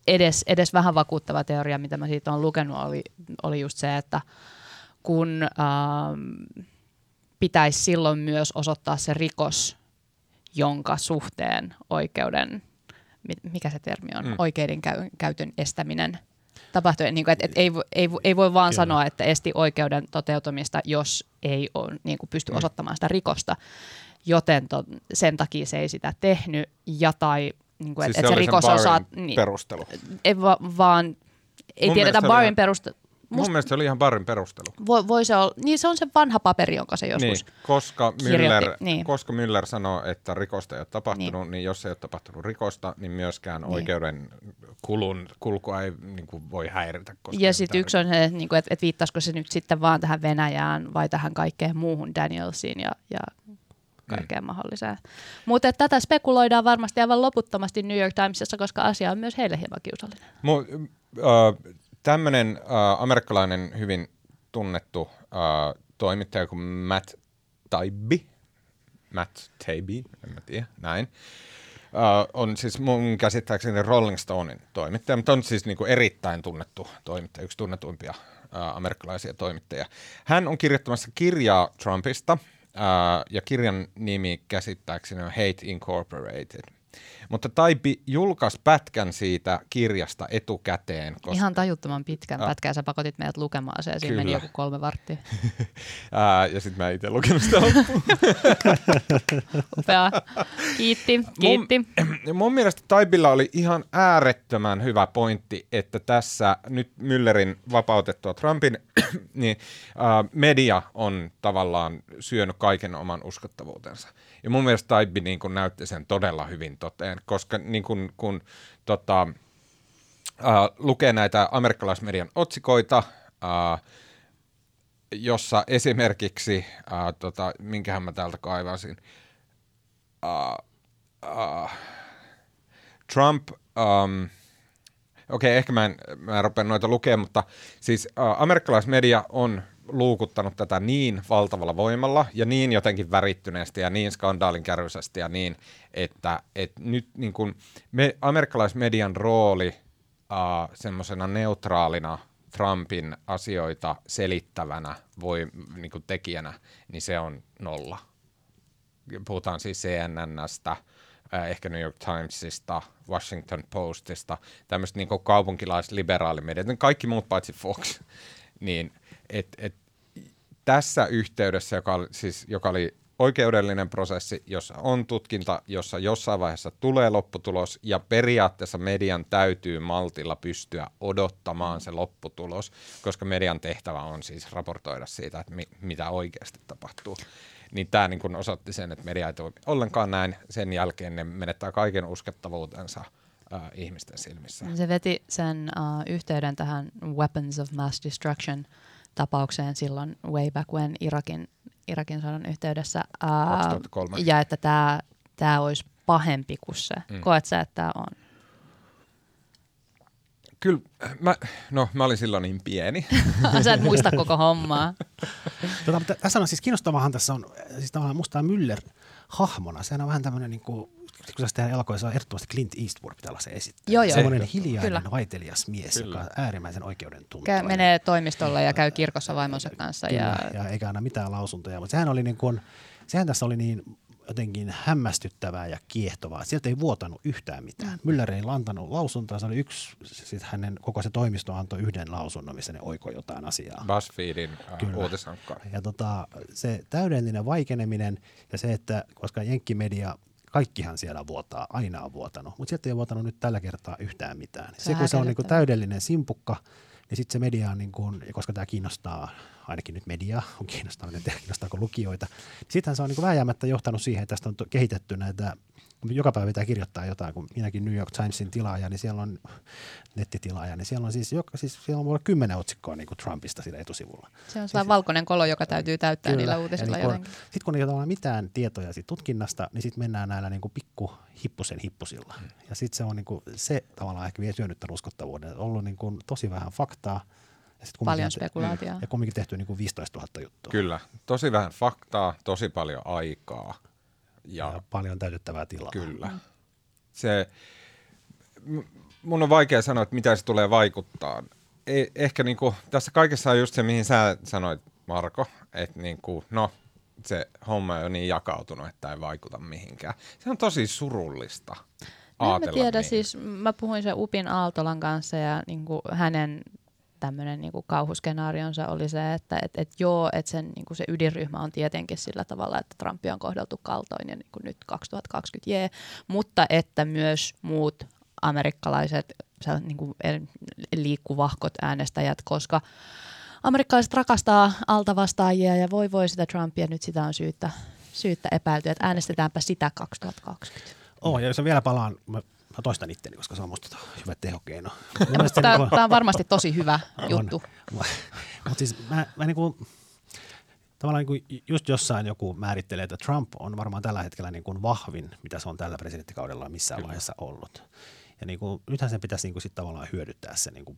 edes, edes vähän vakuuttava teoria, mitä mä siitä olen lukenut, oli, oli just se, että kun ähm, pitäisi silloin myös osoittaa se rikos, jonka suhteen oikeuden, mi- mikä se termi on, Mm. oikeuden käy, käytön estäminen tapahtui. Niin kuin, et, et ei, ei, ei voi vaan Kyllä. sanoa, että esti oikeuden toteutumista, jos ei ole, niin kuin pysty Mm. osoittamaan sitä rikosta. joten to, sen takia se ei sitä tehnyt, ja tai niin kuin, Siis että se et se rikos on saat, niin, perustelu. ei va, vaan ei Mun tiedetä Barin ihan- peruste. Mun mielestä se oli ihan Barrin perustelu. voi, voi se olla, niin se on se vanha paperi, jonka se joskus Niin, koska Müller, niin. koska Müller sanoo, että rikosta ei ole tapahtunut, niin, niin jos ei ole tapahtunut rikosta, niin myöskään Niin. oikeuden kulun, kulkua ei niin kuin, voi häiritä. Koska Ja sitten yksi on se, että niinku, et, et viittaisiko se nyt sitten vaan tähän Venäjään vai tähän kaikkeen muuhun Danielsiin ja, ja kaikkeen mm. mahdolliseen. Mutta tätä spekuloidaan varmasti aivan loputtomasti New York Timesissa, koska asia on myös heille hieman kiusallinen. Mu- äh, Tämmöinen äh, amerikkalainen hyvin tunnettu äh, toimittaja kuin Matt Taibbi, Matt Taibbi, en mä tiedä, näin, äh, on siis mun käsittääkseni Rolling Stonein toimittaja, mutta on siis niinku erittäin tunnettu toimittaja, yksi tunnetuimpia äh, amerikkalaisia toimittajia. Hän on kirjoittamassa kirjaa Trumpista, äh, ja kirjan nimi käsittääkseni on Hate Incorporated. Mutta Taipi julkaisi pätkän siitä kirjasta etukäteen. Koska, Ihan tajuttoman pitkän Ah. pätkää sä pakotit meidät lukemaan se ja siinä meni joku kolme varttia. <laughs> ää, ja sitten mä itse lukenut sitä loppuun. <laughs> Upea. Kiitti, kiitti. mun, <clears throat> mun mielestä Taibilla oli ihan äärettömän hyvä pointti, että tässä nyt Müllerin vapautettua Trumpin, <clears throat> niin ää, media on tavallaan syönyt kaiken oman uskottavuutensa. Ja mun mielestä Taibi niin näytti sen todella hyvin toteen, koska niin kun, kun tota, ää, lukee näitä amerikkalaismedian otsikoita, ää, jossa esimerkiksi, ää, tota, minkähän mä täältä kaivasin, ää, ää, Trump, um, okei, okay, ehkä mä en, mä en rupea noita lukemaan, mutta siis äh, amerikkalaismedia on luukuttanut tätä niin valtavalla voimalla ja niin jotenkin värittyneesti ja niin skandaalinkäryisesti ja niin, että et nyt niin kun me, amerikkalaismedian rooli äh, semmoisena neutraalina Trumpin asioita selittävänä voi, niin tekijänä, niin se on nolla. Puhutaan siis CNNstä, ehkä New York Timesista, Washington Postista, tämmöistä niin kaupunkilais-liberaalimediat, niin kaikki muut paitsi Fox, <laughs> niin et, et, tässä yhteydessä, joka oli, siis, joka oli oikeudellinen prosessi, jossa on tutkinta, jossa jossain vaiheessa tulee lopputulos, ja periaatteessa median täytyy maltilla pystyä odottamaan se lopputulos, koska median tehtävä on siis raportoida siitä, että mi- mitä oikeasti tapahtuu. Niin tämä niin osoitti sen, että media ei toimi ollenkaan näin. Sen jälkeen ne menettää kaiken uskottavuutensa äh, ihmisten silmissä. Se veti sen uh, yhteyden tähän Weapons of Mass Destruction tapaukseen silloin way back when Irakin, Irakin sodan yhteydessä. Uh, 2003. ja että tämä tää olisi pahempi kuin se. Mm. Koet sä, että tämä on? Kyllä, mä, no mä olin silloin niin pieni. <laughs> sä et muista koko hommaa. <laughs> Tota, mutta tässä on siis kiinnostavahan tässä on, siis tavallaan musta tämä Müller hahmona, sehän on vähän tämmöinen niin kuin, kun tässä tehdään elokuvissa, ehdottomasti Clint Eastwood pitää olla se esittää. Joo, joo. Semmoinen hiljainen, Kyllä. vaitelias mies, Kyllä. joka on äärimmäisen oikeuden Käy, tuntoinen. menee toimistolle ja käy kirkossa vaimonsa kanssa. Kyllä, Ja, ja, ja eikä anna mitään lausuntoja, mutta sehän oli niin kuin, sehän tässä oli niin jotenkin hämmästyttävää ja kiehtovaa. Sieltä ei vuotanut yhtään mitään. Müller ei antanut lausuntoa, se oli yksi, sit hänen koko se toimisto antoi yhden lausunnon, missä ne oikoi jotain asiaa. BuzzFeedin äh, uutisankkaan. Ja tota, se täydellinen vaikeneminen ja se, että koska jenkkimedia, kaikkihan siellä vuotaa, aina on vuotanut, mutta sieltä ei vuotanut nyt tällä kertaa yhtään mitään. Se Se, on kun se on niin täydellinen simpukka, niin sitten se media niin kuin, ja koska tämä kiinnostaa, ainakin nyt media on kiinnostaa, en tiedä kiinnostaako lukijoita, niin sittenhän se on niin vääjäämättä johtanut siihen, että tästä on kehitetty näitä kun joka päivä pitää kirjoittaa jotain, kun minäkin New York Timesin tilaaja, niin siellä on nettitilaaja, niin siellä on siis, joka, siis siellä on voi olla kymmenen otsikkoa niin kuin Trumpista sillä etusivulla. se on sellainen valkoinen kolo, joka täytyy täyttää Kyllä. niillä uutisilla niin jotenkin. Sitten kun ei ole tavallaan mitään tietoja siitä tutkinnasta, niin sitten mennään näillä niin kuin pikku hippusen hippusilla. Mm. Ja sitten se on niin kuin, se tavallaan ehkä vie syönyt tämän uskottavuuden. On ollut niin kuin tosi vähän faktaa. Ja sit kumminkin Paljon on- spekulaatiota. Ja kumminkin tehty niin kuin 15 000 juttua. Kyllä, tosi vähän faktaa, tosi paljon aikaa. Ja, Ja paljon täytettävää tilaa. Kyllä. Se, m- mun on vaikea sanoa, että mitä se tulee vaikuttaa. E- ehkä niinku, tässä kaikessa on just se, mihin sä sanoit, Marko, että niinku, no, se homma on niin jakautunut, että ei vaikuta mihinkään. Se on tosi surullista No, mä tiedä, niin. siis mä puhuin sen Upin Aaltolan kanssa ja niin kuin hänen tämmöinen niin kauhuskenaarionsa oli se, että et, et joo, että sen niin se ydinryhmä on tietenkin sillä tavalla, että Trumpia on kohdeltu kaltoin ja niin nyt 2020 jee, mutta että myös muut amerikkalaiset niin kuin liikkuvahkot äänestäjät, koska amerikkalaiset rakastaa altavastaajia ja voi voi sitä Trumpia, nyt sitä on syyttä, syyttä epäiltyä, että äänestetäänpä sitä 2020. Oh, ja jos vielä palaan, mä, mä toistan itteni, koska se on musta hyvä tehokeino. <laughs> Tämä, niin on varmasti tosi hyvä <laughs> juttu. Mutta siis mä, mä niin kuin, tavallaan niin kuin just jossain joku määrittelee, että Trump on varmaan tällä hetkellä niin kuin vahvin, mitä se on tällä presidenttikaudella missään Kyllä. vaiheessa ollut. Ja niin kuin, nythän sen pitäisi niin kuin sit tavallaan hyödyttää se niin kuin,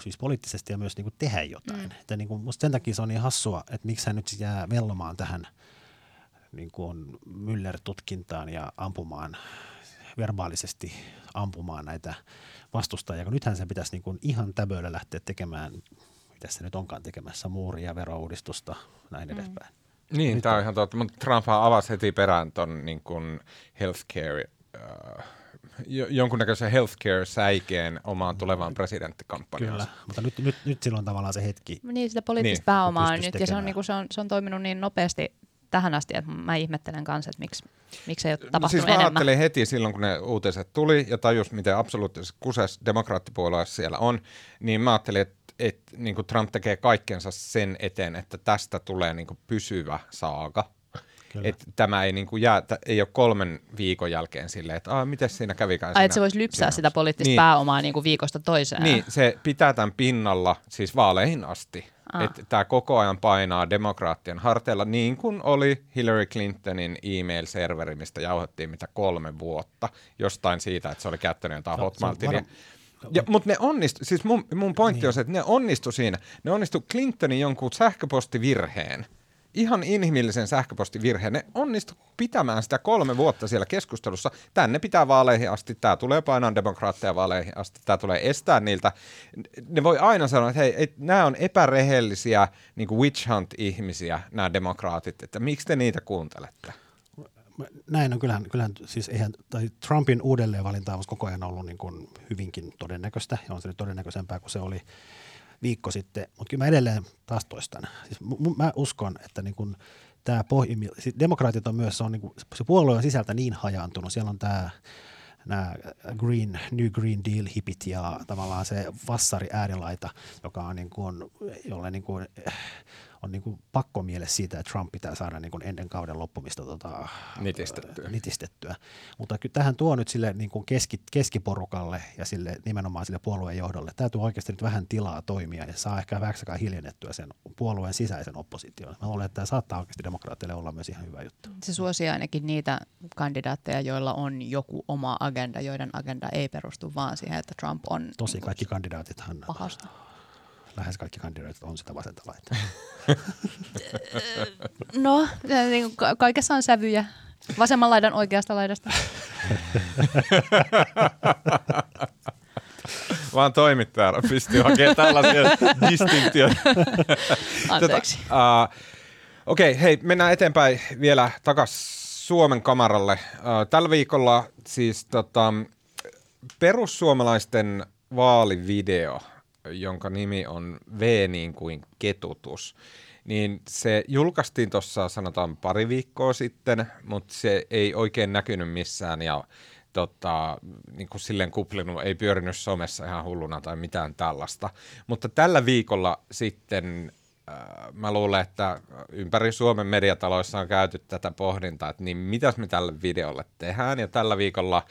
siis poliittisesti ja myös niin kuin tehdä jotain. Mm. Että niin kuin, musta sen takia se on niin hassua, että miksi hän nyt jää vellomaan tähän niin kuin Müller-tutkintaan ja ampumaan verbaalisesti ampumaan näitä vastustajia, kun nythän sen pitäisi niin kuin ihan täböillä lähteä tekemään, mitä se nyt onkaan tekemässä, muuria, verouudistusta, näin mm. edespäin. Niin, tämä on ihan totta, mutta Trump avasi heti perään tuon niin healthcare uh, jonkunnäköisen healthcare-säikeen omaan tulevaan presidenttikampanjaan. Kyllä, mutta nyt, nyt, nyt silloin tavallaan se hetki. Niin, sitä poliittista niin. pääomaa on nyt, ja se on, niin kuin, se, on, se on toiminut niin nopeasti tähän asti, että mä ihmettelen kanssa, että miksi, miksi ei ole tapahtunut siis enemmän. Siis ajattelin heti silloin, kun ne uutiset tuli ja tajus, miten absoluuttisesti kuses demokraattipuolue siellä on, niin mä ajattelin, että että niin Trump tekee kaikkensa sen eteen, että tästä tulee niin pysyvä saaga. Että tämä ei niin kuin jää, ei ole kolmen viikon jälkeen silleen, että miten siinä kävikään. Ai, että se voisi lypsää sitä poliittista niin, pääomaa niin kuin viikosta toiseen. Niin, se pitää tämän pinnalla siis vaaleihin asti. Ah. Että tämä koko ajan painaa demokraattien harteilla, niin kuin oli Hillary Clintonin email-serveri, mistä jauhettiin mitä kolme vuotta, jostain siitä, että se oli käyttänyt jotain Hotmail-tiliä. Ja, mutta ne onnistu, siis mun, mun pointti niin. on se, että ne onnistu siinä. Ne onnistu Clintonin jonkun sähköpostivirheen ihan inhimillisen sähköpostivirheen. Ne onnistu pitämään sitä kolme vuotta siellä keskustelussa. Tänne pitää vaaleihin asti, tämä tulee painaa demokraatteja vaaleihin asti, tämä tulee estää niiltä. Ne voi aina sanoa, että hei, et, nämä on epärehellisiä niin kuin witch hunt-ihmisiä, nämä demokraatit, että miksi te niitä kuuntelette? Näin on, kyllähän, kyllähän siis eihän, tai Trumpin uudelleenvalinta on koko ajan ollut niin kuin hyvinkin todennäköistä, ja on se nyt todennäköisempää kuin se oli viikko sitten, mutta kyllä mä edelleen taas toistan. Siis m- mä uskon, että niin kun tämä pohjimmil- siis demokraatit on myös, se, on niin kun, se puolue on sisältä niin hajaantunut, siellä on tämä nämä Green, New Green Deal hipit ja tavallaan se vassari äärilaita, joka on niin kuin, jolle niin kuin, on niin kuin pakko miele siitä, että Trump pitää saada niin kuin ennen kauden loppumista tota, nitistettyä. nitistettyä. Mutta kyllä tähän tuo nyt sille niin kuin keski, keskiporukalle ja sille, nimenomaan sille puolueen johdolle. Tämä tuo oikeasti nyt vähän tilaa toimia ja saa ehkä vähäksäkään hiljennettyä sen puolueen sisäisen opposition. Mä luulen, että tämä saattaa oikeasti demokraatteille olla myös ihan hyvä juttu. Se suosii ainakin niitä kandidaatteja, joilla on joku oma agenda, joiden agenda ei perustu vaan siihen, että Trump on Tosi kaikki kandidaatithan pahasta lähes kaikki kandidaatit on sitä vasenta laita. <laughs> no, niin kaikessa on sävyjä. Vasemman laidan oikeasta laidasta. <laughs> Vaan toimittaja pystyy hakemaan tällaisia <laughs> distinktioita. Anteeksi. Tota, uh, Okei, okay, hei, mennään eteenpäin vielä takaisin Suomen kamaralle. Uh, tällä viikolla siis tota, perussuomalaisten vaalivideo – jonka nimi on V niin kuin ketutus, niin se julkaistiin tuossa sanotaan pari viikkoa sitten, mutta se ei oikein näkynyt missään ja tota, niin kuin silleen kuplinut, ei pyörinyt somessa ihan hulluna tai mitään tällaista. Mutta tällä viikolla sitten äh, mä luulen, että ympäri Suomen mediataloissa on käyty tätä pohdintaa, että niin mitäs me tälle videolle tehdään. Ja tällä viikolla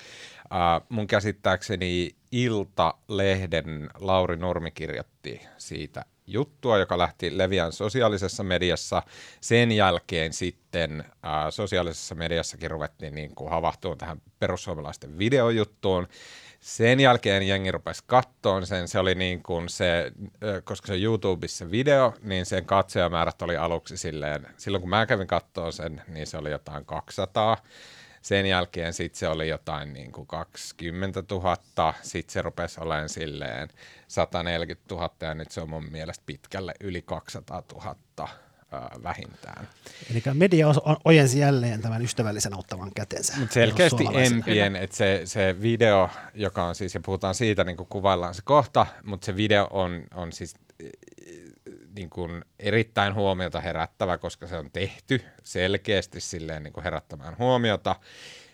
äh, mun käsittääkseni Ilta-lehden Lauri Nurmi kirjoitti siitä juttua, joka lähti leviään sosiaalisessa mediassa. Sen jälkeen sitten ää, sosiaalisessa mediassakin ruvettiin niin kuin havahtumaan tähän perussuomalaisten videojuttuun. Sen jälkeen jengi rupesi kattoon sen, se oli niin kuin se, koska se YouTubessa video, niin sen katsojamäärät oli aluksi silleen, silloin kun mä kävin kattoon sen, niin se oli jotain 200 sen jälkeen sitten se oli jotain niin kuin 20 000, sitten se rupesi olemaan silleen 140 000 ja nyt se on mun mielestä pitkälle yli 200 000 vähintään. Eli media ojensi jälleen tämän ystävällisen auttavan kätensä. Mutta selkeästi empien, että se, se video, joka on siis, ja puhutaan siitä, niin kuin kuvaillaan se kohta, mutta se video on, on siis niin kuin erittäin huomiota herättävä, koska se on tehty selkeästi silleen niin kuin herättämään huomiota.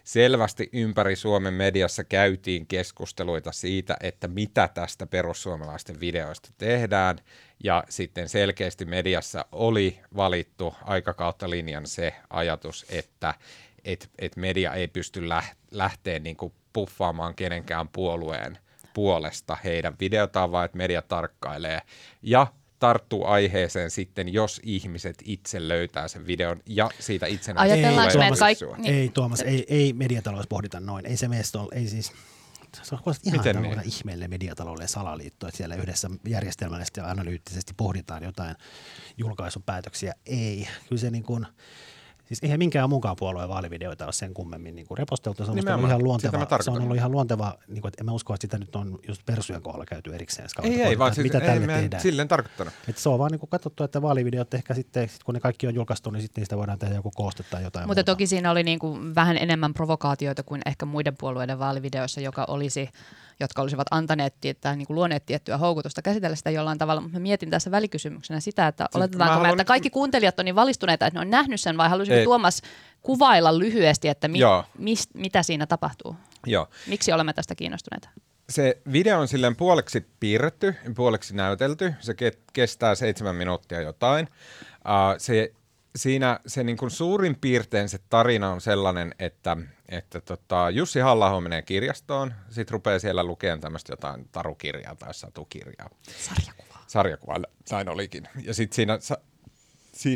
Selvästi ympäri Suomen mediassa käytiin keskusteluita siitä, että mitä tästä perussuomalaisten videoista tehdään, ja sitten selkeästi mediassa oli valittu aikakautta linjan se ajatus, että et, et media ei pysty lähteä niin kuin puffaamaan kenenkään puolueen puolesta heidän videotaan, vaan että media tarkkailee. Ja tarttuu aiheeseen sitten, jos ihmiset itse löytää sen videon ja siitä itsenäisesti Ajatellaanko me, kaikki... Niin. Ei Tuomas, ei, ei mediatalous pohdita noin. Ei se meistä ole, ei siis, se on ihan Miten niin? ihmeellinen mediatalouden salaliitto, että siellä yhdessä järjestelmällisesti ja analyyttisesti pohditaan jotain julkaisupäätöksiä. Ei, kyllä se niin kuin, Siis eihän minkään mukaan puolueen vaalivideoita ole sen kummemmin niin kuin reposteltu. Se on, ollut ihan luonteva, se on ollut ihan luonteva, niin kuin, että en mä usko, että sitä nyt on just persujen kohdalla käyty erikseen. Ei, ei, vaan siis, mitä ei, tälle tehdään. silleen tarkoittanut. Että se on vaan niin kuin katsottu, että vaalivideot ehkä sitten, kun ne kaikki on julkaistu, niin sitten niistä voidaan tehdä joku kooste tai jotain Mutta muuta. toki siinä oli niin kuin vähän enemmän provokaatioita kuin ehkä muiden puolueiden vaalivideoissa, joka olisi jotka olisivat antaneet tai niin kuin luoneet tiettyä houkutusta käsitellä sitä jollain tavalla. Mutta mä mietin tässä välikysymyksenä sitä, että siis oletetaanko me, että kaikki kuuntelijat on niin valistuneita, että ne on nähnyt sen vai haluaisiko Tuomas kuvailla lyhyesti, että mi, mis, mitä siinä tapahtuu? Joo. Miksi olemme tästä kiinnostuneita? Se video on silleen puoleksi piirretty, puoleksi näytelty. Se kestää seitsemän minuuttia jotain. Uh, se siinä se niin kuin suurin piirtein se tarina on sellainen, että, että tota, Jussi halla menee kirjastoon, sitten rupeaa siellä lukemaan tämmöistä jotain tarukirjaa tai satukirjaa. Sarjakuvaa. Sarjakuvaa, näin olikin. Ja sitten siinä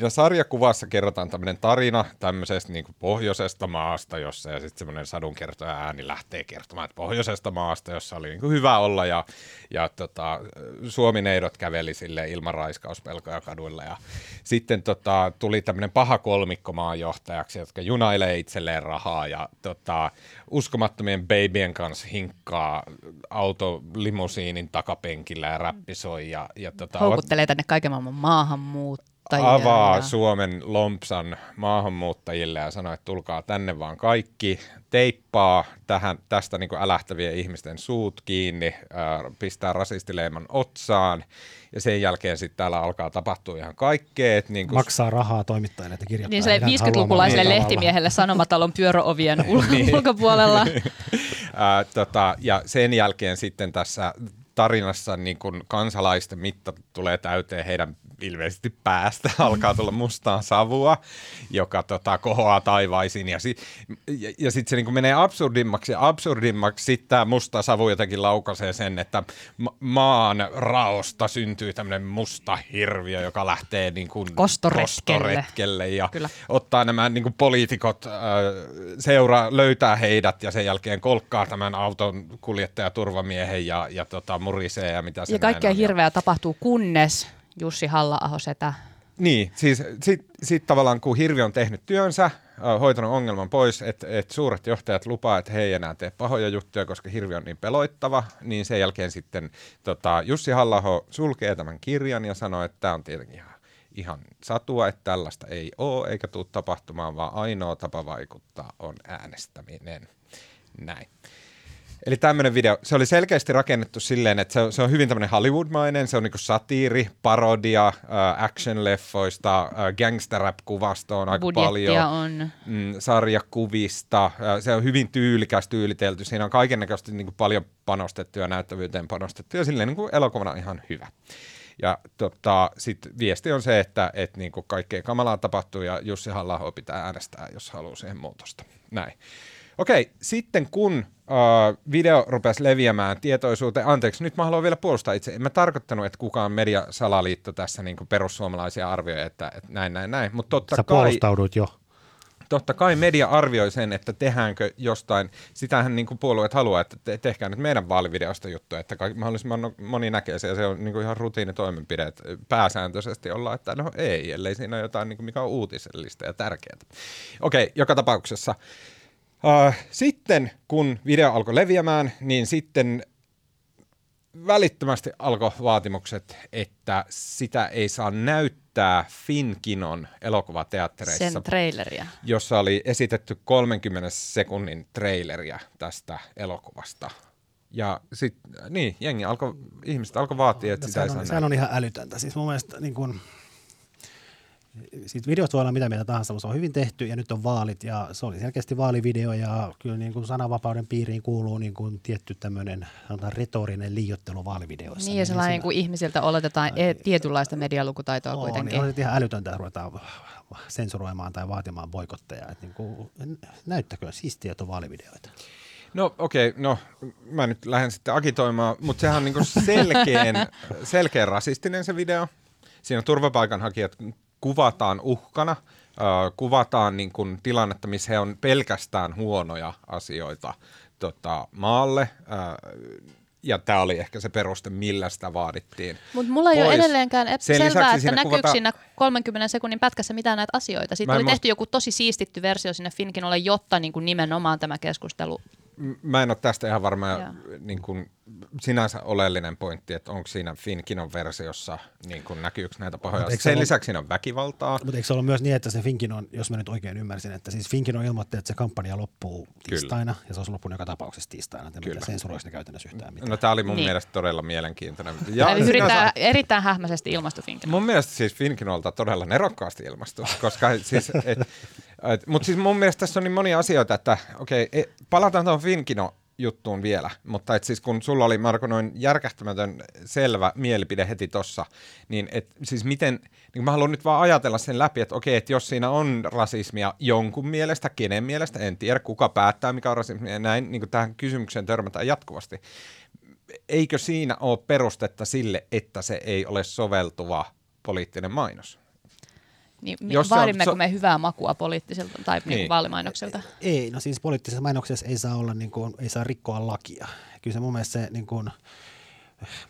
sarjakuvassa kerrotaan tämmöinen tarina tämmöisestä niin kuin pohjoisesta maasta, jossa ja sitten semmoinen sadunkertoja ääni lähtee kertomaan, että pohjoisesta maasta, jossa oli niin kuin hyvä olla ja, ja tota, suomineidot käveli sille ilman raiskauspelkoja kaduilla ja sitten tota, tuli tämmöinen paha kolmikko maanjohtajaksi, jotka junailee itselleen rahaa ja tota, uskomattomien babyen kanssa hinkkaa autolimusiinin takapenkillä ja räppisoi. Ja, ja tota, Houkuttelee tänne kaiken maailman maahanmuuttoa avaa. Suomen lompsan maahanmuuttajille ja sanoo, että tulkaa tänne vaan kaikki, teippaa tähän, tästä niin älähtävien ihmisten suut kiinni, ää, pistää rasistileiman otsaan ja sen jälkeen sitten täällä alkaa tapahtua ihan kaikkea. Että niin kun... Maksaa rahaa toimittajille, että kirjoittaa. Niin se 50-lukulaiselle lehtimiehelle sanomatalon pyöröovien <laughs> ul- niin. <laughs> ulkopuolella. <laughs> ää, tota, ja sen jälkeen sitten tässä tarinassa niin kun kansalaisten mitta tulee täyteen heidän ilmeisesti päästä <laughs> alkaa tulla mustaa savua, joka tota, kohoaa taivaisiin ja, si- ja, ja sitten se niin menee absurdimmaksi ja absurdimmaksi sitten tämä musta savu jotenkin laukaisee sen, että ma- maan raosta syntyy tämmöinen musta hirviö, joka lähtee niin kuin kostoretkelle. kostoretkelle ja Kyllä. ottaa nämä niin kuin poliitikot, äh, seuraa, löytää heidät ja sen jälkeen kolkkaa tämän auton kuljettajaturvamiehen ja, ja tota, murisee ja mitä se Ja kaikkea hirveää tapahtuu, kunnes Jussi halla setä. Niin, siis sitten sit tavallaan kun Hirvi on tehnyt työnsä, hoitanut ongelman pois, että et suuret johtajat lupaa, että he ei enää tee pahoja juttuja, koska Hirvi on niin peloittava, niin sen jälkeen sitten tota, Jussi halla sulkee tämän kirjan ja sanoo, että tämä on tietenkin ihan, ihan satua, että tällaista ei ole eikä tule tapahtumaan, vaan ainoa tapa vaikuttaa on äänestäminen. Näin. Eli tämmöinen video, se oli selkeästi rakennettu silleen, että se on, se on hyvin tämmöinen Hollywood-mainen, se on niinku satiiri, parodia, äh, action-leffoista, äh, gangster-rap-kuvasta on aika Budjettia paljon. on. Mm, sarjakuvista, äh, se on hyvin tyylikäs, tyylitelty, siinä on kaikennäköisesti niinku paljon panostettu ja näyttävyyteen panostettu ja silleen niinku elokuvana ihan hyvä. Ja tota, sitten viesti on se, että et niinku kaikkea kamalaa tapahtuu ja Jussi halla pitää äänestää, jos haluaa siihen muutosta. Näin. Okei, sitten kun uh, video rupesi leviämään tietoisuuteen, anteeksi, nyt mä haluan vielä puolustaa itse. En mä tarkoittanut, että kukaan mediasalaliitto tässä niin perussuomalaisia arvioi, että, että näin, näin, näin. Mutta totta Sä kai, puolustaudut jo. Totta kai media arvioi sen, että tehdäänkö jostain, sitähän niin puolueet haluaa, että te, tehkää nyt meidän vaalivideosta juttuja, että kaikki, mahdollisimman moni näkee se, ja se on niin ihan rutiinitoimenpide, että pääsääntöisesti ollaan, että no ei, ellei siinä ole jotain, niin mikä on uutisellista ja tärkeää. Okei, joka tapauksessa Uh, sitten kun video alkoi leviämään, niin sitten välittömästi alkoi vaatimukset, että sitä ei saa näyttää Finkinon elokuvateattereissa. Sen traileria. Jossa oli esitetty 30 sekunnin traileria tästä elokuvasta. Ja sit, niin, jengi alkoi, ihmiset alkoi vaatia, että sitä ei sehän saa on, sehän on ihan älytöntä. Siis mun mielestä niin kun, siitä videosta voi olla mitä mieltä tahansa, mutta se on hyvin tehty ja nyt on vaalit ja se oli selkeästi vaalivideo ja kyllä niin kuin sananvapauden piiriin kuuluu niin kuin tietty tämmöinen sanotaan retorinen liiottelu vaalivideoissa. Niin ja sellainen, siinä- kun ihmisiltä oletetaan e- tietynlaista medialukutaitoa on, kuitenkin. niin on ihan älytöntä, että ruvetaan sensuroimaan tai vaatimaan boikotteja. Että niin kuin, näyttäkö siistiä vaalivideoita. No okei, okay, no mä nyt lähden sitten agitoimaan, mutta sehän on niinku selkeän, <laughs> selkeän rasistinen se video. Siinä turvapaikanhakijat kuvataan uhkana, kuvataan niin kuin tilannetta, missä he on pelkästään huonoja asioita tota, maalle. Ja tämä oli ehkä se peruste, millä sitä vaadittiin. Mutta mulla ei ole pois. edelleenkään ep- Sen selvää, että näkyykö kuvataan- siinä 30 sekunnin pätkässä mitään näitä asioita. Siitä Mä oli muist- tehty joku tosi siistitty versio sinne Finkinolle, jotta niin kuin nimenomaan tämä keskustelu Mä en ole tästä ihan varma, niin kuin, sinänsä oleellinen pointti, että onko siinä Finkinon versiossa, niin kuin, näkyykö näitä pahoja. Sen ollut- lisäksi siinä on väkivaltaa. Mutta eikö se ollut myös niin, että se Finkin on, jos mä nyt oikein ymmärsin, että siis Finkin on ilmoitti, että se kampanja loppuu tiistaina ja se olisi loppunut joka tapauksessa tiistaina. Että Kyllä. Kyllä. sensuroiksi ne käytännössä yhtään mitään. No tämä oli mun Niin. mielestä todella mielenkiintoinen. <laughs> ja sinänsä- yrittää erittäin hähmäisesti ilmaista Finkin. Mun mielestä siis Finkinolta todella nerokkaasti ilmastu, koska <laughs> siis, et, et, mutta siis mun mielestä tässä on niin monia asioita, että okei, okay, palataan tuohon Finkino juttuun vielä, mutta et siis kun sulla oli Marko noin järkähtämätön selvä mielipide heti tossa, niin et siis miten, niin mä haluan nyt vaan ajatella sen läpi, että okei, että jos siinä on rasismia jonkun mielestä, kenen mielestä, en tiedä kuka päättää mikä on rasismia ja näin, niin tähän kysymykseen törmätään jatkuvasti, eikö siinä ole perustetta sille, että se ei ole soveltuva poliittinen mainos? Niin, Jos jos se on- vaadimmeko se- me hyvää makua poliittisilta tai niin. Niin. Niin vaalimainoksilta? Ei, no siis poliittisessa mainoksessa ei saa olla niin kuin, ei saa rikkoa lakia. Kyllä se mun mielestä se niin kuin,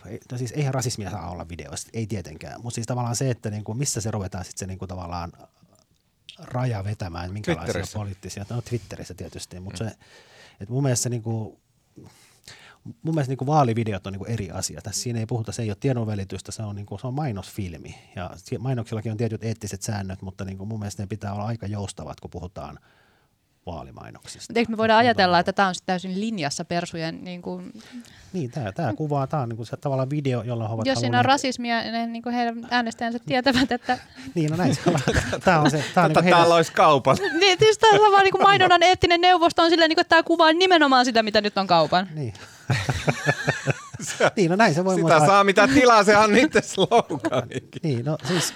ei- no siis eihän rasismia saa olla videoissa, ei tietenkään. Mutta siis tavallaan se, että niin kuin, missä se ruvetaan sitten se niin kuin tavallaan raja vetämään, minkälaisia poliittisia, no Twitterissä tietysti, mutta mm. se, että mun mielestä se niin kuin, mun mielestä niin vaalivideot on niin eri asia. Tässä siinä ei puhuta, se ei ole tiedonvälitystä, se on, niin kuin, se on mainosfilmi. Ja si- mainoksillakin on tietyt eettiset säännöt, mutta niin kuin mun mielestä ne pitää olla aika joustavat, kun puhutaan vaalimainoksista. Mutta eikö me voida ajatella, että tämä on täysin linjassa persujen, niin kuin, Niin, tämä, tämä kuvaa, tämä on niin kuin se tavallaan video, jolla he ovat jos siinä on rasismia, niin, niin kuin heidän äänestäjänsä tietävät, että <laughs> Niin, no näin se on. <laughs> Tämä on se, tämä on niin heidän, täällä olisi kaupalla. <laughs> niin, siis tämä on vaan niin kuin mainonnan eettinen neuvosto on silleen, niin kuin, että tämä kuvaa nimenomaan sitä, mitä nyt on kaupan. niin. Niin, no näin se voi Sitä saa mitä tilaa, sehän on niiden sloganikin. Niin, no siis,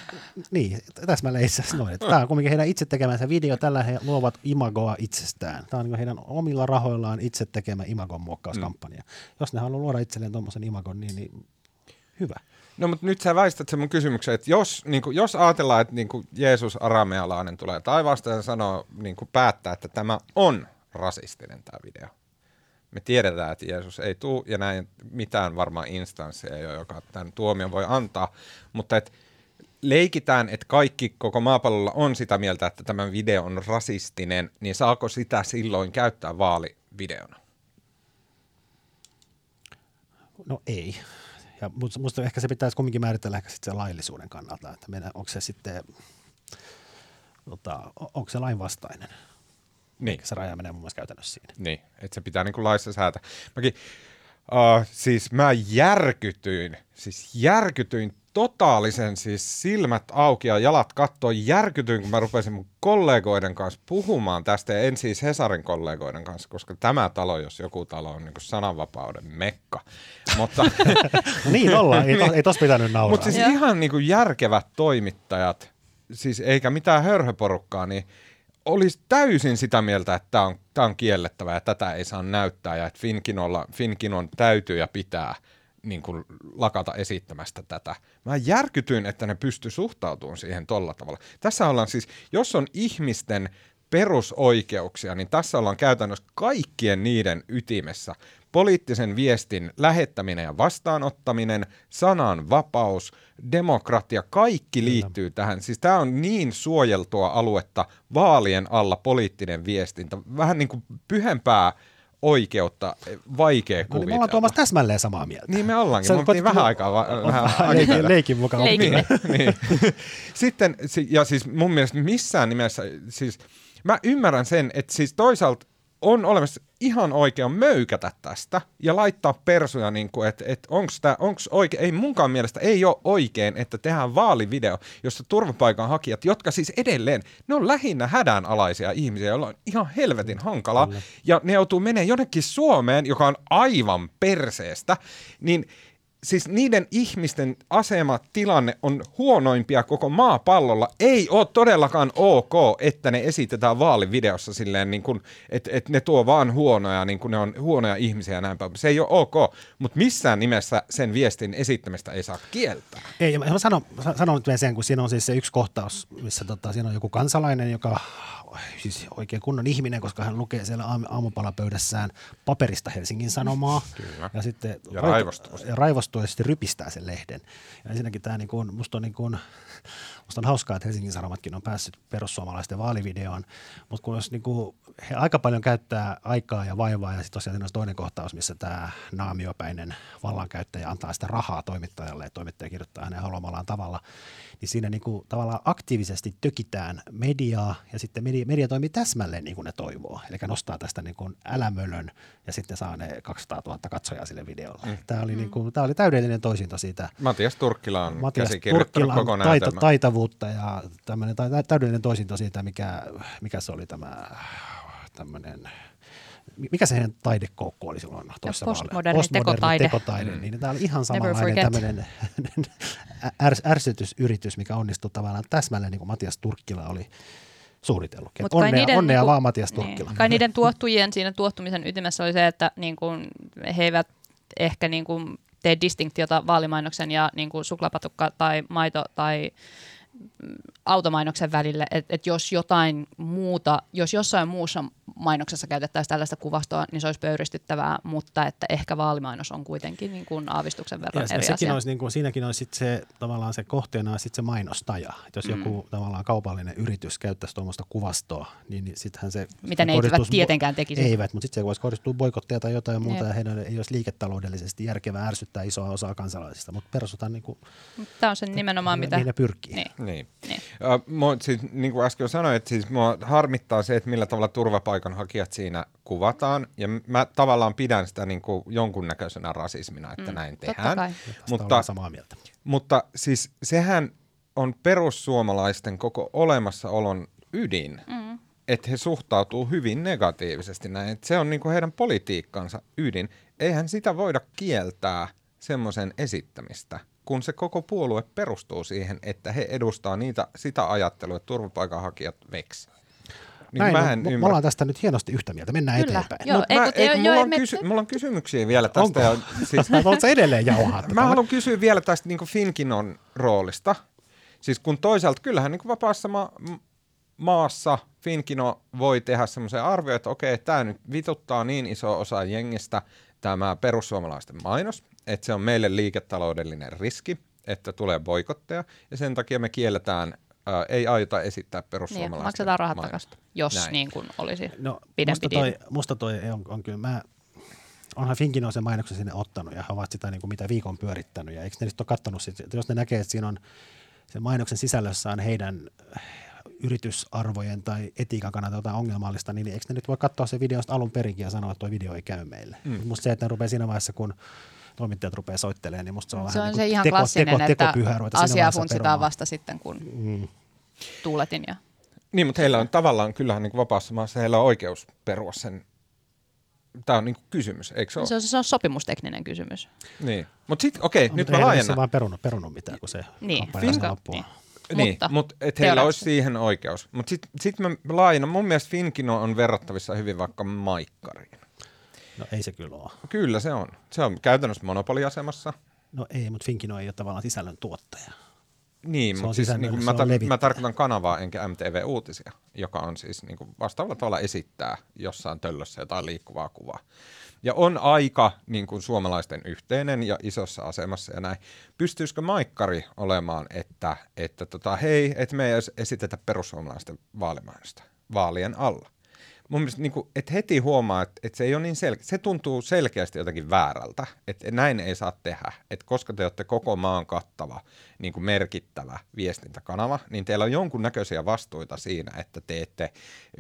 niin, täsmälleen itse asiassa noin. Tämä on kuitenkin heidän itse tekemänsä video, tällä he luovat imagoa itsestään. Tämä on niin heidän omilla rahoillaan itse tekemä imagon muokkauskampanja. Mm. Jos ne haluaa luoda itselleen tuommoisen imagon, niin, niin hyvä. No mutta nyt sä väistät sen mun kysymyksen, että jos, niin kuin, jos ajatellaan, että niin kuin Jeesus aramealainen tulee taivaasta ja sanoo, niin kuin päättää, että tämä on rasistinen tämä video. Me tiedetään, että Jeesus ei tule ja näin mitään varmaan instansseja, ei ole, joka tämän tuomion voi antaa, mutta et leikitään, että kaikki koko maapallolla on sitä mieltä, että tämä video on rasistinen, niin saako sitä silloin käyttää vaalivideona? No ei. Ja musta, ehkä se pitäisi kumminkin määritellä ehkä sitten laillisuuden kannalta, että meidän, onko se sitten, tota, onko se lainvastainen. Niin. Se raja menee mun mielestä käytännössä siinä. Niin, että se pitää niinku laissa säätää. Mäkin, uh, siis mä järkytyin, siis järkytyin totaalisen siis silmät auki ja jalat kattoi, järkytyin, kun mä rupesin mun kollegoiden kanssa puhumaan tästä, ja en siis Hesarin kollegoiden kanssa, koska tämä talo, jos joku talo on niinku sananvapauden mekka. Mutta, <laughs> niin ollaan, ei, to, ei tos pitänyt nauraa. mutta siis ihan niinku järkevät toimittajat, siis eikä mitään hörhöporukkaa, niin olisi täysin sitä mieltä, että tämä on, tää on kiellettävä ja tätä ei saa näyttää ja että Finkinolla, Finkinon täytyy ja pitää niin kuin lakata esittämästä tätä. Mä järkytyin, että ne pysty suhtautumaan siihen tolla tavalla. Tässä ollaan siis, jos on ihmisten perusoikeuksia, niin tässä ollaan käytännössä kaikkien niiden ytimessä. Poliittisen viestin lähettäminen ja vastaanottaminen, sanan vapaus, demokratia, kaikki liittyy tähän. Siis tämä on niin suojeltua aluetta vaalien alla poliittinen viestintä. Vähän niin kuin pyhempää oikeutta, vaikea no, niin me kuvitella. ollaan Tuomas täsmälleen samaa mieltä. Niin me ollaankin. Me oltiin koet- vähän aikaa va- <laughs> vähän leikin, leikin mukaan. Leikin. Niin, <laughs> niin. Sitten, si- ja siis mun mielestä missään nimessä, siis mä ymmärrän sen, että siis toisaalta on olemassa ihan oikein möykätä tästä ja laittaa persuja, niin kuin, että, että onko tämä onks oikein. Ei munkaan mielestä ei ole oikein, että tehdään vaalivideo, jossa turvapaikanhakijat, jotka siis edelleen, ne on lähinnä hädänalaisia ihmisiä, joilla on ihan helvetin hankala, ja ne joutuu menemään jonnekin Suomeen, joka on aivan perseestä, niin – siis niiden ihmisten asema, tilanne on huonoimpia koko maapallolla. Ei ole todellakaan ok, että ne esitetään vaalivideossa silleen, niin kuin, että, että ne tuo vaan huonoja, niin kuin ne on huonoja ihmisiä ja näin päin. Se ei ole ok, mutta missään nimessä sen viestin esittämistä ei saa kieltää. Ei, mä sanon, sanon nyt vielä sen, kun siinä on siis se yksi kohtaus, missä tota, siinä on joku kansalainen, joka siis oikein kunnon ihminen, koska hän lukee siellä aamupalapöydässään paperista Helsingin Sanomaa. Kyllä. Ja sitten ja raivostuu. Ja raivostuu ja sitten rypistää sen lehden. Ja ensinnäkin tämä niin kuin, musta on niin kuin, Musta on hauskaa, että Helsingin Sanomatkin on päässyt perussuomalaisten vaalivideoon, mutta kun jos niin kuin, he aika paljon käyttää aikaa ja vaivaa ja sitten tosiaan siinä on toinen kohtaus, missä tämä naamiopäinen vallankäyttäjä antaa sitä rahaa toimittajalle ja toimittaja kirjoittaa hänen haluamallaan tavalla, niin siinä niin kuin, tavallaan aktiivisesti tökitään mediaa ja sitten media, media toimii täsmälleen niin kuin ne toivoo. Eli nostaa tästä niin kuin älämölön ja sitten saa ne 200 000 katsojaa sille videolle. Mm. Tämä, oli niin kuin, tämä oli täydellinen toisinto siitä. Matias Turkkila on Matias käsikirjoittanut koko taita, taitavuutta ja tämmöinen täydellinen toisinto siitä, mikä, mikä se oli tämä tämmöinen mikä se heidän taidekoukku oli silloin toisessa Postmoderni, postmoderni tekotaide. tekotaide. Mm. Niin tämä oli ihan samanlainen tämmöinen <laughs> ärs, ärsytysyritys, mikä onnistui tavallaan täsmälleen niin kuin Matias Turkkila oli suunnitellut. onnea, niiden, onnea niin, vaan Matias niin. Turkkila. Niin, kai niiden tuottujien siinä tuottumisen ytimessä oli se, että niin kuin he eivät ehkä niin kuin tee distinktiota vaalimainoksen ja niin kuin suklapatukka tai maito tai automainoksen välille, että et jos jotain muuta, jos jossain muussa mainoksessa käytettäisiin tällaista kuvastoa, niin se olisi pöyristyttävää, mutta että ehkä vaalimainos on kuitenkin niin kuin aavistuksen verran ja, eri sekin asia. Olisi, niin kuin, siinäkin olisi sit se, tavallaan se kohteena on sit se mainostaja. Et jos mm. joku tavallaan kaupallinen yritys käyttäisi tuommoista kuvastoa, niin, niin sittenhän se... Mitä ne eivät tietenkään tekisi. Eivät, mutta sitten se voisi kohdistua boikotteja tai jotain muuta, ja heidän ei olisi liiketaloudellisesti järkevää ärsyttää isoa osaa kansalaisista, mutta perustutaan niin kuin... Tämä on se nimenomaan, mitä... Niin ne pyrkii. Niin. Niin. niin. Mua, siis, niin kuin äsken sanoin, että siis mua harmittaa se, että millä tavalla turvapaikanhakijat siinä kuvataan, ja mä tavallaan pidän sitä niin kuin jonkunnäköisenä rasismina, että mm, näin tehdään. Mutta, samaa mieltä. mutta siis sehän on perussuomalaisten koko olemassaolon ydin, mm. että he suhtautuu hyvin negatiivisesti näin. Että se on niin kuin heidän politiikkansa ydin. Eihän sitä voida kieltää semmoisen esittämistä kun se koko puolue perustuu siihen, että he edustaa niitä, sitä ajattelua, että turvapaikanhakijat veksi. Niin Näin, mä en me, me ollaan tästä nyt hienosti yhtä mieltä, mennään Kyllä. eteenpäin. Joo, ei, mä, ei, ei, mulla, on kysy, mulla on kysymyksiä vielä tästä. Onko? Ja, siis, <laughs> Oletko edelleen jauhaa? mä haluan kysyä vielä tästä niin Finkinon roolista. Siis kun toisaalta kyllähän niin vapaassa ma- maassa Finkino voi tehdä semmoisen arvio, että okei, tämä nyt vituttaa niin iso osa jengistä, tämä perussuomalaisten mainos, että se on meille liiketaloudellinen riski, että tulee boikotteja, ja sen takia me kielletään ää, ei aiota esittää perussuomalaisten niin, maksetaan rahat takaisin, jos Näin. niin kuin olisi no, pidempi musta toi, musta toi on, on kyllä, mä, onhan Finkin on sen mainoksen sinne ottanut ja he ovat sitä niin kuin mitä viikon pyörittänyt ja eikö ne nyt ole katsonut, sit, että jos ne näkee, että siinä on sen mainoksen sisällössä on heidän yritysarvojen tai etiikan kannalta jotain ongelmallista, niin eikö ne nyt voi katsoa se videosta alun perinkin ja sanoa, että tuo video ei käy meille. Mm. Musta se, että ne rupeaa siinä vaiheessa, kun toimittajat rupeaa soittelemaan, niin musta se on se vähän on niin se ihan teko, klassinen, teko, teko, että asiaa funtsitaan vasta sitten, kun mm. tuuletin. Ja... Niin, mutta heillä on tavallaan kyllähän niin vapaassa maassa heillä on oikeus perua sen Tämä on niin kysymys, eikö se ole? Se on, se on sopimustekninen kysymys. Niin, mutta sitten okei, no, nyt mä laajennan. Se vaan perunut, perunut mitään, kun se niin, koska, niin. Niin, mutta, mut, et heillä olisi siihen oikeus. Mutta sitten sit mä laajennan. Mun mielestä Finkino on verrattavissa hyvin vaikka Maikkariin. No ei se kyllä ole. Kyllä se on. Se on käytännössä monopoliasemassa. No ei, mutta Finkino ei ole tavallaan sisällön tuottaja. Niin, mutta siis niin kuin mä, tar- mä tarkoitan kanavaa enkä MTV-uutisia, joka on siis niin kuin vastaavalla tavalla esittää jossain töllössä jotain liikkuvaa kuvaa. Ja on aika niin kuin suomalaisten yhteinen ja isossa asemassa ja näin. Pystyisikö Maikkari olemaan, että, että tota, hei, että me ei esitetä perussuomalaisten vaalimainosta vaalien alla? mun mielestä niin kuin, että heti huomaa, että, että se ei ole niin selkeä. Se tuntuu selkeästi jotenkin väärältä, että näin ei saa tehdä. Että koska te olette koko maan kattava, niin kuin merkittävä viestintäkanava, niin teillä on jonkunnäköisiä vastuita siinä, että teette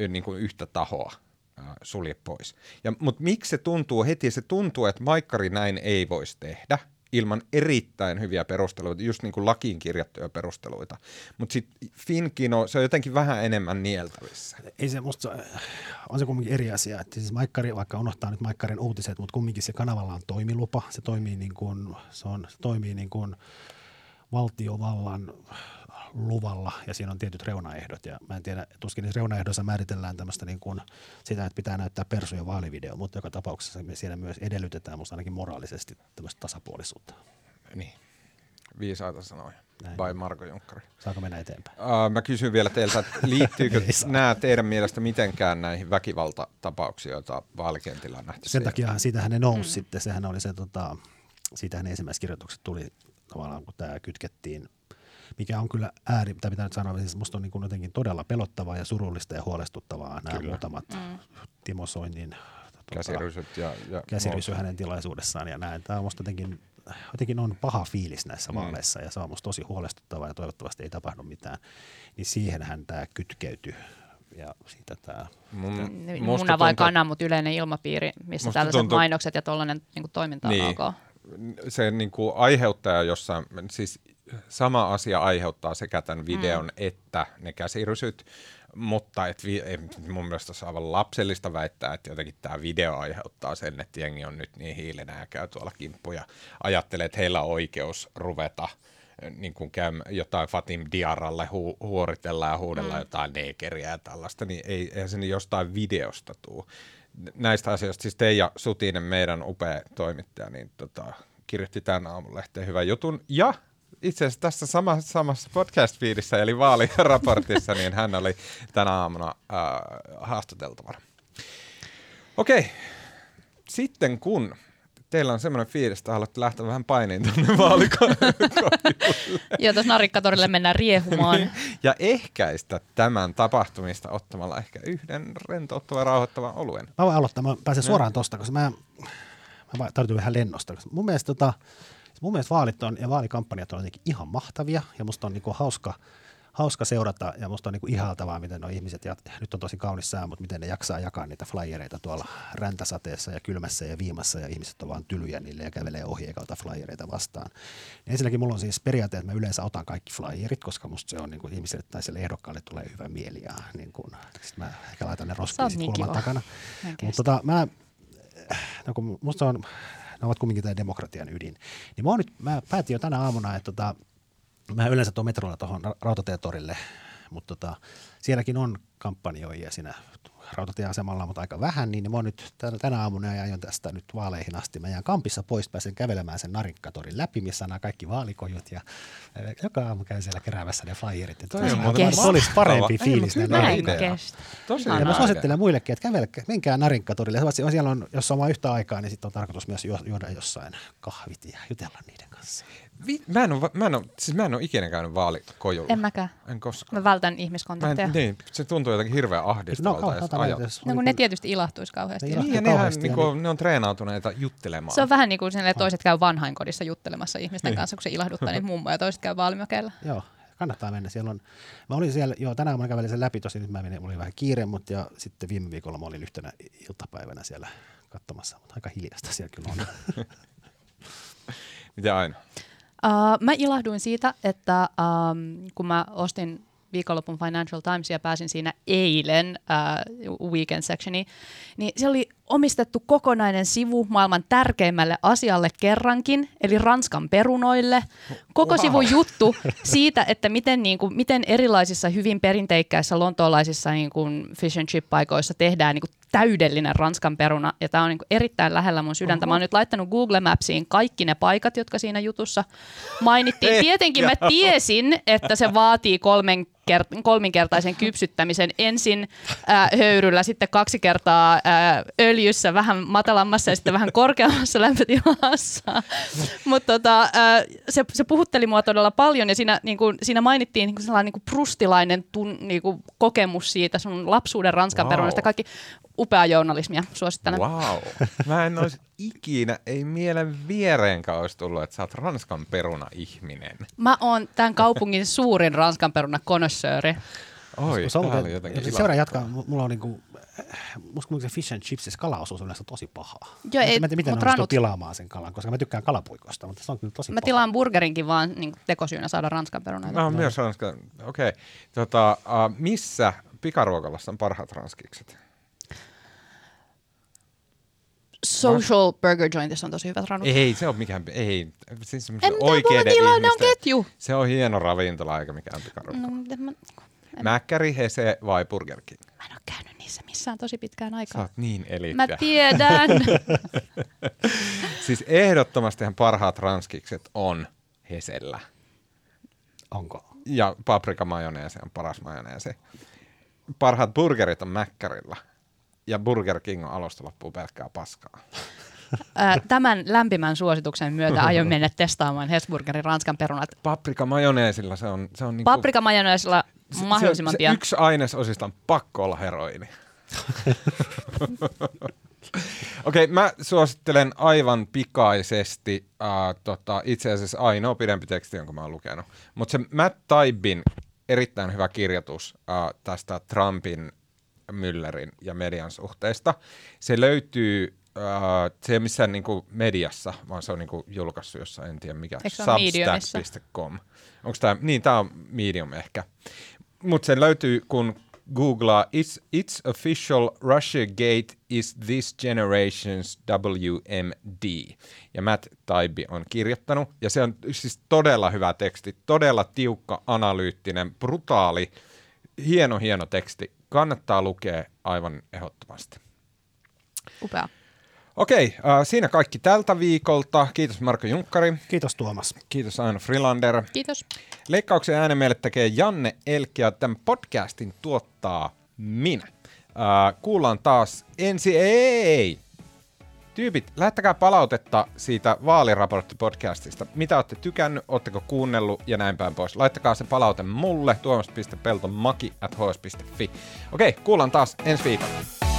niin kuin yhtä tahoa sulje pois. Ja, mutta miksi se tuntuu heti? Se tuntuu, että Maikkari näin ei voisi tehdä ilman erittäin hyviä perusteluita, just niin kuin lakiin kirjattuja perusteluita. Mutta sitten Finkino, se on jotenkin vähän enemmän nieltävissä. Ei se musta, on se kumminkin eri asia. Että siis Maikkari, vaikka unohtaa nyt Maikkarin uutiset, mutta kumminkin se kanavalla on toimilupa. Se toimii niin kuin, se on, se toimii niin kuin valtiovallan luvalla ja siinä on tietyt reunaehdot ja mä en tiedä, tuskin niissä reunaehdoissa määritellään tämmöistä niin kuin sitä, että pitää näyttää persuja vaalivideo, mutta joka tapauksessa me siinä myös edellytetään musta ainakin moraalisesti tämmöistä tasapuolisuutta. Niin, viisaita sanoja. Näin. By Marko Junkkari. Saako mennä eteenpäin? Uh, mä kysyn vielä teiltä, että liittyykö <laughs> nämä teidän mielestä mitenkään näihin väkivaltatapauksiin, joita vaalikentillä on nähty? Sen takia siitähän ne nousi mm. sitten, sehän oli se, tota, siitähän ne ensimmäiset kirjoitukset tuli tavallaan, kun tämä kytkettiin mikä on kyllä ääri, mitä pitää nyt sanoa, siis musta on niin kuin jotenkin todella pelottavaa ja surullista ja huolestuttavaa nämä kyllä. muutamat mm. Timo Soinin tota, käsirysyt ja, ja käsirysy hänen tilaisuudessaan ja näin. Tämä on musta jotenkin, jotenkin on paha fiilis näissä mm. vaaleissa ja se on musta tosi huolestuttavaa ja toivottavasti ei tapahdu mitään. Niin siihenhän tämä kytkeytyy ja siitä tämä... Mun, Muna vai kana, mutta yleinen ilmapiiri, missä tällaiset tuntuu, mainokset ja tuollainen niin toiminta niin, alkaa. Se niin kuin aiheuttaja jossain, siis sama asia aiheuttaa sekä tämän videon mm. että ne käsirysyt, mutta et vi, ei, mun mielestä se on aivan lapsellista väittää, että jotenkin tämä video aiheuttaa sen, että jengi on nyt niin hiilenä ja käy tuolla kimppuja. Ajattelee, että heillä on oikeus ruveta niin kuin käy jotain Fatim Diaralle hu- huoritella ja huudella mm. jotain neekeriä ja tällaista, niin ei, eihän se niin jostain videosta tule. Näistä asioista, siis Teija Sutinen, meidän upea toimittaja, niin tota, kirjoitti tämän aamun lehteen hyvän jutun. Ja itse asiassa tässä samassa, samassa podcast-fiidissä, eli vaaliraportissa, niin hän oli tänä aamuna äh, haastateltavana. Okei, sitten kun teillä on semmoinen fiilis, että haluatte lähteä vähän painiin tuonne <laughs> vaalikojulle. Joo, tuossa narikkatorille mennään riehumaan. <laughs> ja ehkäistä tämän tapahtumista ottamalla ehkä yhden rentouttavan rauhoittavan oluen. Mä voin aloittaa, mä pääsen suoraan tosta, koska mä, mä tarvitsen vähän lennosta. Mun mielestä tota, Mun mielestä vaalit on, ja vaalikampanjat on jotenkin ihan mahtavia ja musta on niinku hauska, hauska seurata ja musta on niinku ihaltavaa, miten nuo ihmiset, ja nyt on tosi kaunis sää, mutta miten ne jaksaa jakaa niitä flyereita tuolla räntäsateessa ja kylmässä ja viimassa ja ihmiset on vaan tylyjä niille ja kävelee ohi eikä ota flyereita vastaan. Ja ensinnäkin mulla on siis periaate, että mä yleensä otan kaikki flyerit, koska musta se on niinku ihmiselle tai sille ehdokkaalle tulee hyvä mieli ja niin kun, sit mä ehkä laitan ne roskiin niin kulman takana. Mutta tota, mä, no kun musta on ne ovat kumminkin tämä demokratian ydin. Niin mä, nyt, mä päätin jo tänä aamuna, että tota, mä yleensä tuon metrolla tuohon rautatietorille, mutta tota, sielläkin on kampanjoijia siinä rautatieasemalla, mutta aika vähän, niin mä oon nyt tänä aamuna ja aion tästä nyt vaaleihin asti. Mä jään kampissa pois, pääsen kävelemään sen narinkatorin läpi, missä on kaikki vaalikojut ja joka aamu käyn siellä keräämässä ne flyerit. Että se olisi parempi fiilis. Ja mä suosittelen muillekin, että kävelkää, menkää narinkatorille. Siellä on, jos on vain yhtä aikaa, niin sitten on tarkoitus myös juoda jossain kahvit ja jutella niiden kanssa. Vi, mä, en ole, mä, en ole, siis mä en ole ikinä käynyt vaalikojulla. En mäkään. En koskaan. Mä vältän ihmiskontakteja. Mä en, niin, se tuntuu jotenkin hirveän ahdistavalta. No, edes no kun ne tietysti ilahtuisi kauheasti. Niin, ja nehän, niin kuin, ne on treenautuneita juttelemaan. Se on vähän niin kuin sinne, toiset käy vanhainkodissa juttelemassa ihmisten niin. kanssa, kun se ilahduttaa niitä mummoja, ja toiset käy vaalimökeillä. Joo, kannattaa mennä. Siellä on, mä olin siellä, joo, tänään mä kävelin sen läpi, tosi nyt mä menin, mulla oli vähän kiire, mutta ja sitten viime viikolla mä olin yhtenä iltapäivänä siellä katsomassa, mutta aika hiljasta siellä kyllä on. <laughs> Mitä aina? Uh, mä ilahduin siitä, että um, kun mä ostin viikonlopun Financial Times ja pääsin siinä eilen uh, weekend sectioniin, niin se oli omistettu kokonainen sivu maailman tärkeimmälle asialle kerrankin, eli Ranskan perunoille. Koko wow. sivun juttu siitä, että miten, niin kuin, miten erilaisissa hyvin perinteikkäissä lontoolaisissa niin kuin fish and chip-paikoissa tehdään niin kuin täydellinen Ranskan peruna, ja tämä on niin kuin erittäin lähellä mun sydäntä. Oho. Mä oon nyt laittanut Google Mapsiin kaikki ne paikat, jotka siinä jutussa mainittiin. Tietenkin mä tiesin, että se vaatii kolmen kert- kolminkertaisen kypsyttämisen ensin ää, höyryllä, sitten kaksi kertaa ää, öljyssä, vähän matalammassa ja sitten vähän korkeammassa lämpötilassa. Mutta tota, se, se puhutteli mua todella paljon ja siinä, niin kuin, siinä mainittiin niin kuin sellainen niin kuin prustilainen tun, niin kuin kokemus siitä sun lapsuuden Ranskan wow. perunasta. Kaikki upeaa journalismia, suosittelen. Wow. Mä en olisi ikinä, ei mielen viereenkaan olisi tullut, että sä oot Ranskan peruna-ihminen. Mä oon tämän kaupungin suurin Ranskan peruna konnoissööri. Oi, tää oli jotenkin Seuraava jatkaa. Mulla on niinku musta kun se fish and chips, kalaosuus on yleensä tosi pahaa. Joo, Mä ei, en tiedä, miten ne ranut- tilaamaan sen kalan, koska mä tykkään kalapuikosta, mutta se on kyllä tosi Mä paha. tilaan burgerinkin vaan niin tekosyynä saada ranskan perunoita. Mä oon myös ranska. Okei. Okay. Tota, uh, missä pikaruokalassa on parhaat ranskikset? Social Burger Jointissa on tosi hyvät ranut. Ei, se on mikään, ei, siis En mä tiedä, oikeiden mulla tilaa, ne on ketju. Se on hieno ravintola eikä mikään pikaruokala. No, mä, Mäkkäri, Hese vai Burger King? mä en ole käynyt niissä missään tosi pitkään Sä aikaa. oot niin Mä eliittiä. tiedän. <laughs> Siis ehdottomastihan parhaat ranskikset on Hesellä. Onko? Ja paprikamajoneesi on paras majoneesi. Parhaat burgerit on Mäkkärillä. Ja Burger King on alusta loppuun pelkkää paskaa. Tämän lämpimän suosituksen myötä aion <laughs> mennä testaamaan Hesburgerin ranskan perunat. Paprikamajoneesilla se on... Se on niinku, Paprikamajoneesilla se- mahdollisimman se, pian. Se yksi ainesosista on pakko olla heroini. <laughs> Okei, okay, mä suosittelen aivan pikaisesti uh, tota, itse asiassa ainoa pidempi teksti, jonka mä oon lukenut. Mutta se Matt Taibin erittäin hyvä kirjoitus uh, tästä Trumpin, Müllerin ja median suhteesta. Se löytyy, uh, se ei ole missään niinku mediassa, vaan se on niinku julkaissut jossain, en tiedä mikä, substack.com. Onko tämä, niin tämä on Medium ehkä. Mutta se löytyy, kun googlaa It's, it's official Russia Gate is this generation's WMD. Ja Matt Taibbi on kirjoittanut. Ja se on siis todella hyvä teksti, todella tiukka, analyyttinen, brutaali, hieno, hieno teksti. Kannattaa lukea aivan ehdottomasti. Upea. Okei, äh, siinä kaikki tältä viikolta. Kiitos Marko Junkkari. Kiitos Tuomas. Kiitos Aino Frilander. Kiitos. Leikkauksen äänen meille tekee Janne Elkki ja tämän podcastin tuottaa minä. Äh, kuullaan taas ensi... Ei! Tyypit, lähettäkää palautetta siitä vaaliraporttipodcastista. Mitä olette tykännyt, ootteko kuunnellut ja näin päin pois. Laittakaa se palaute mulle tuomas.peltomaki at. Okei, kuullaan taas ensi viikolla.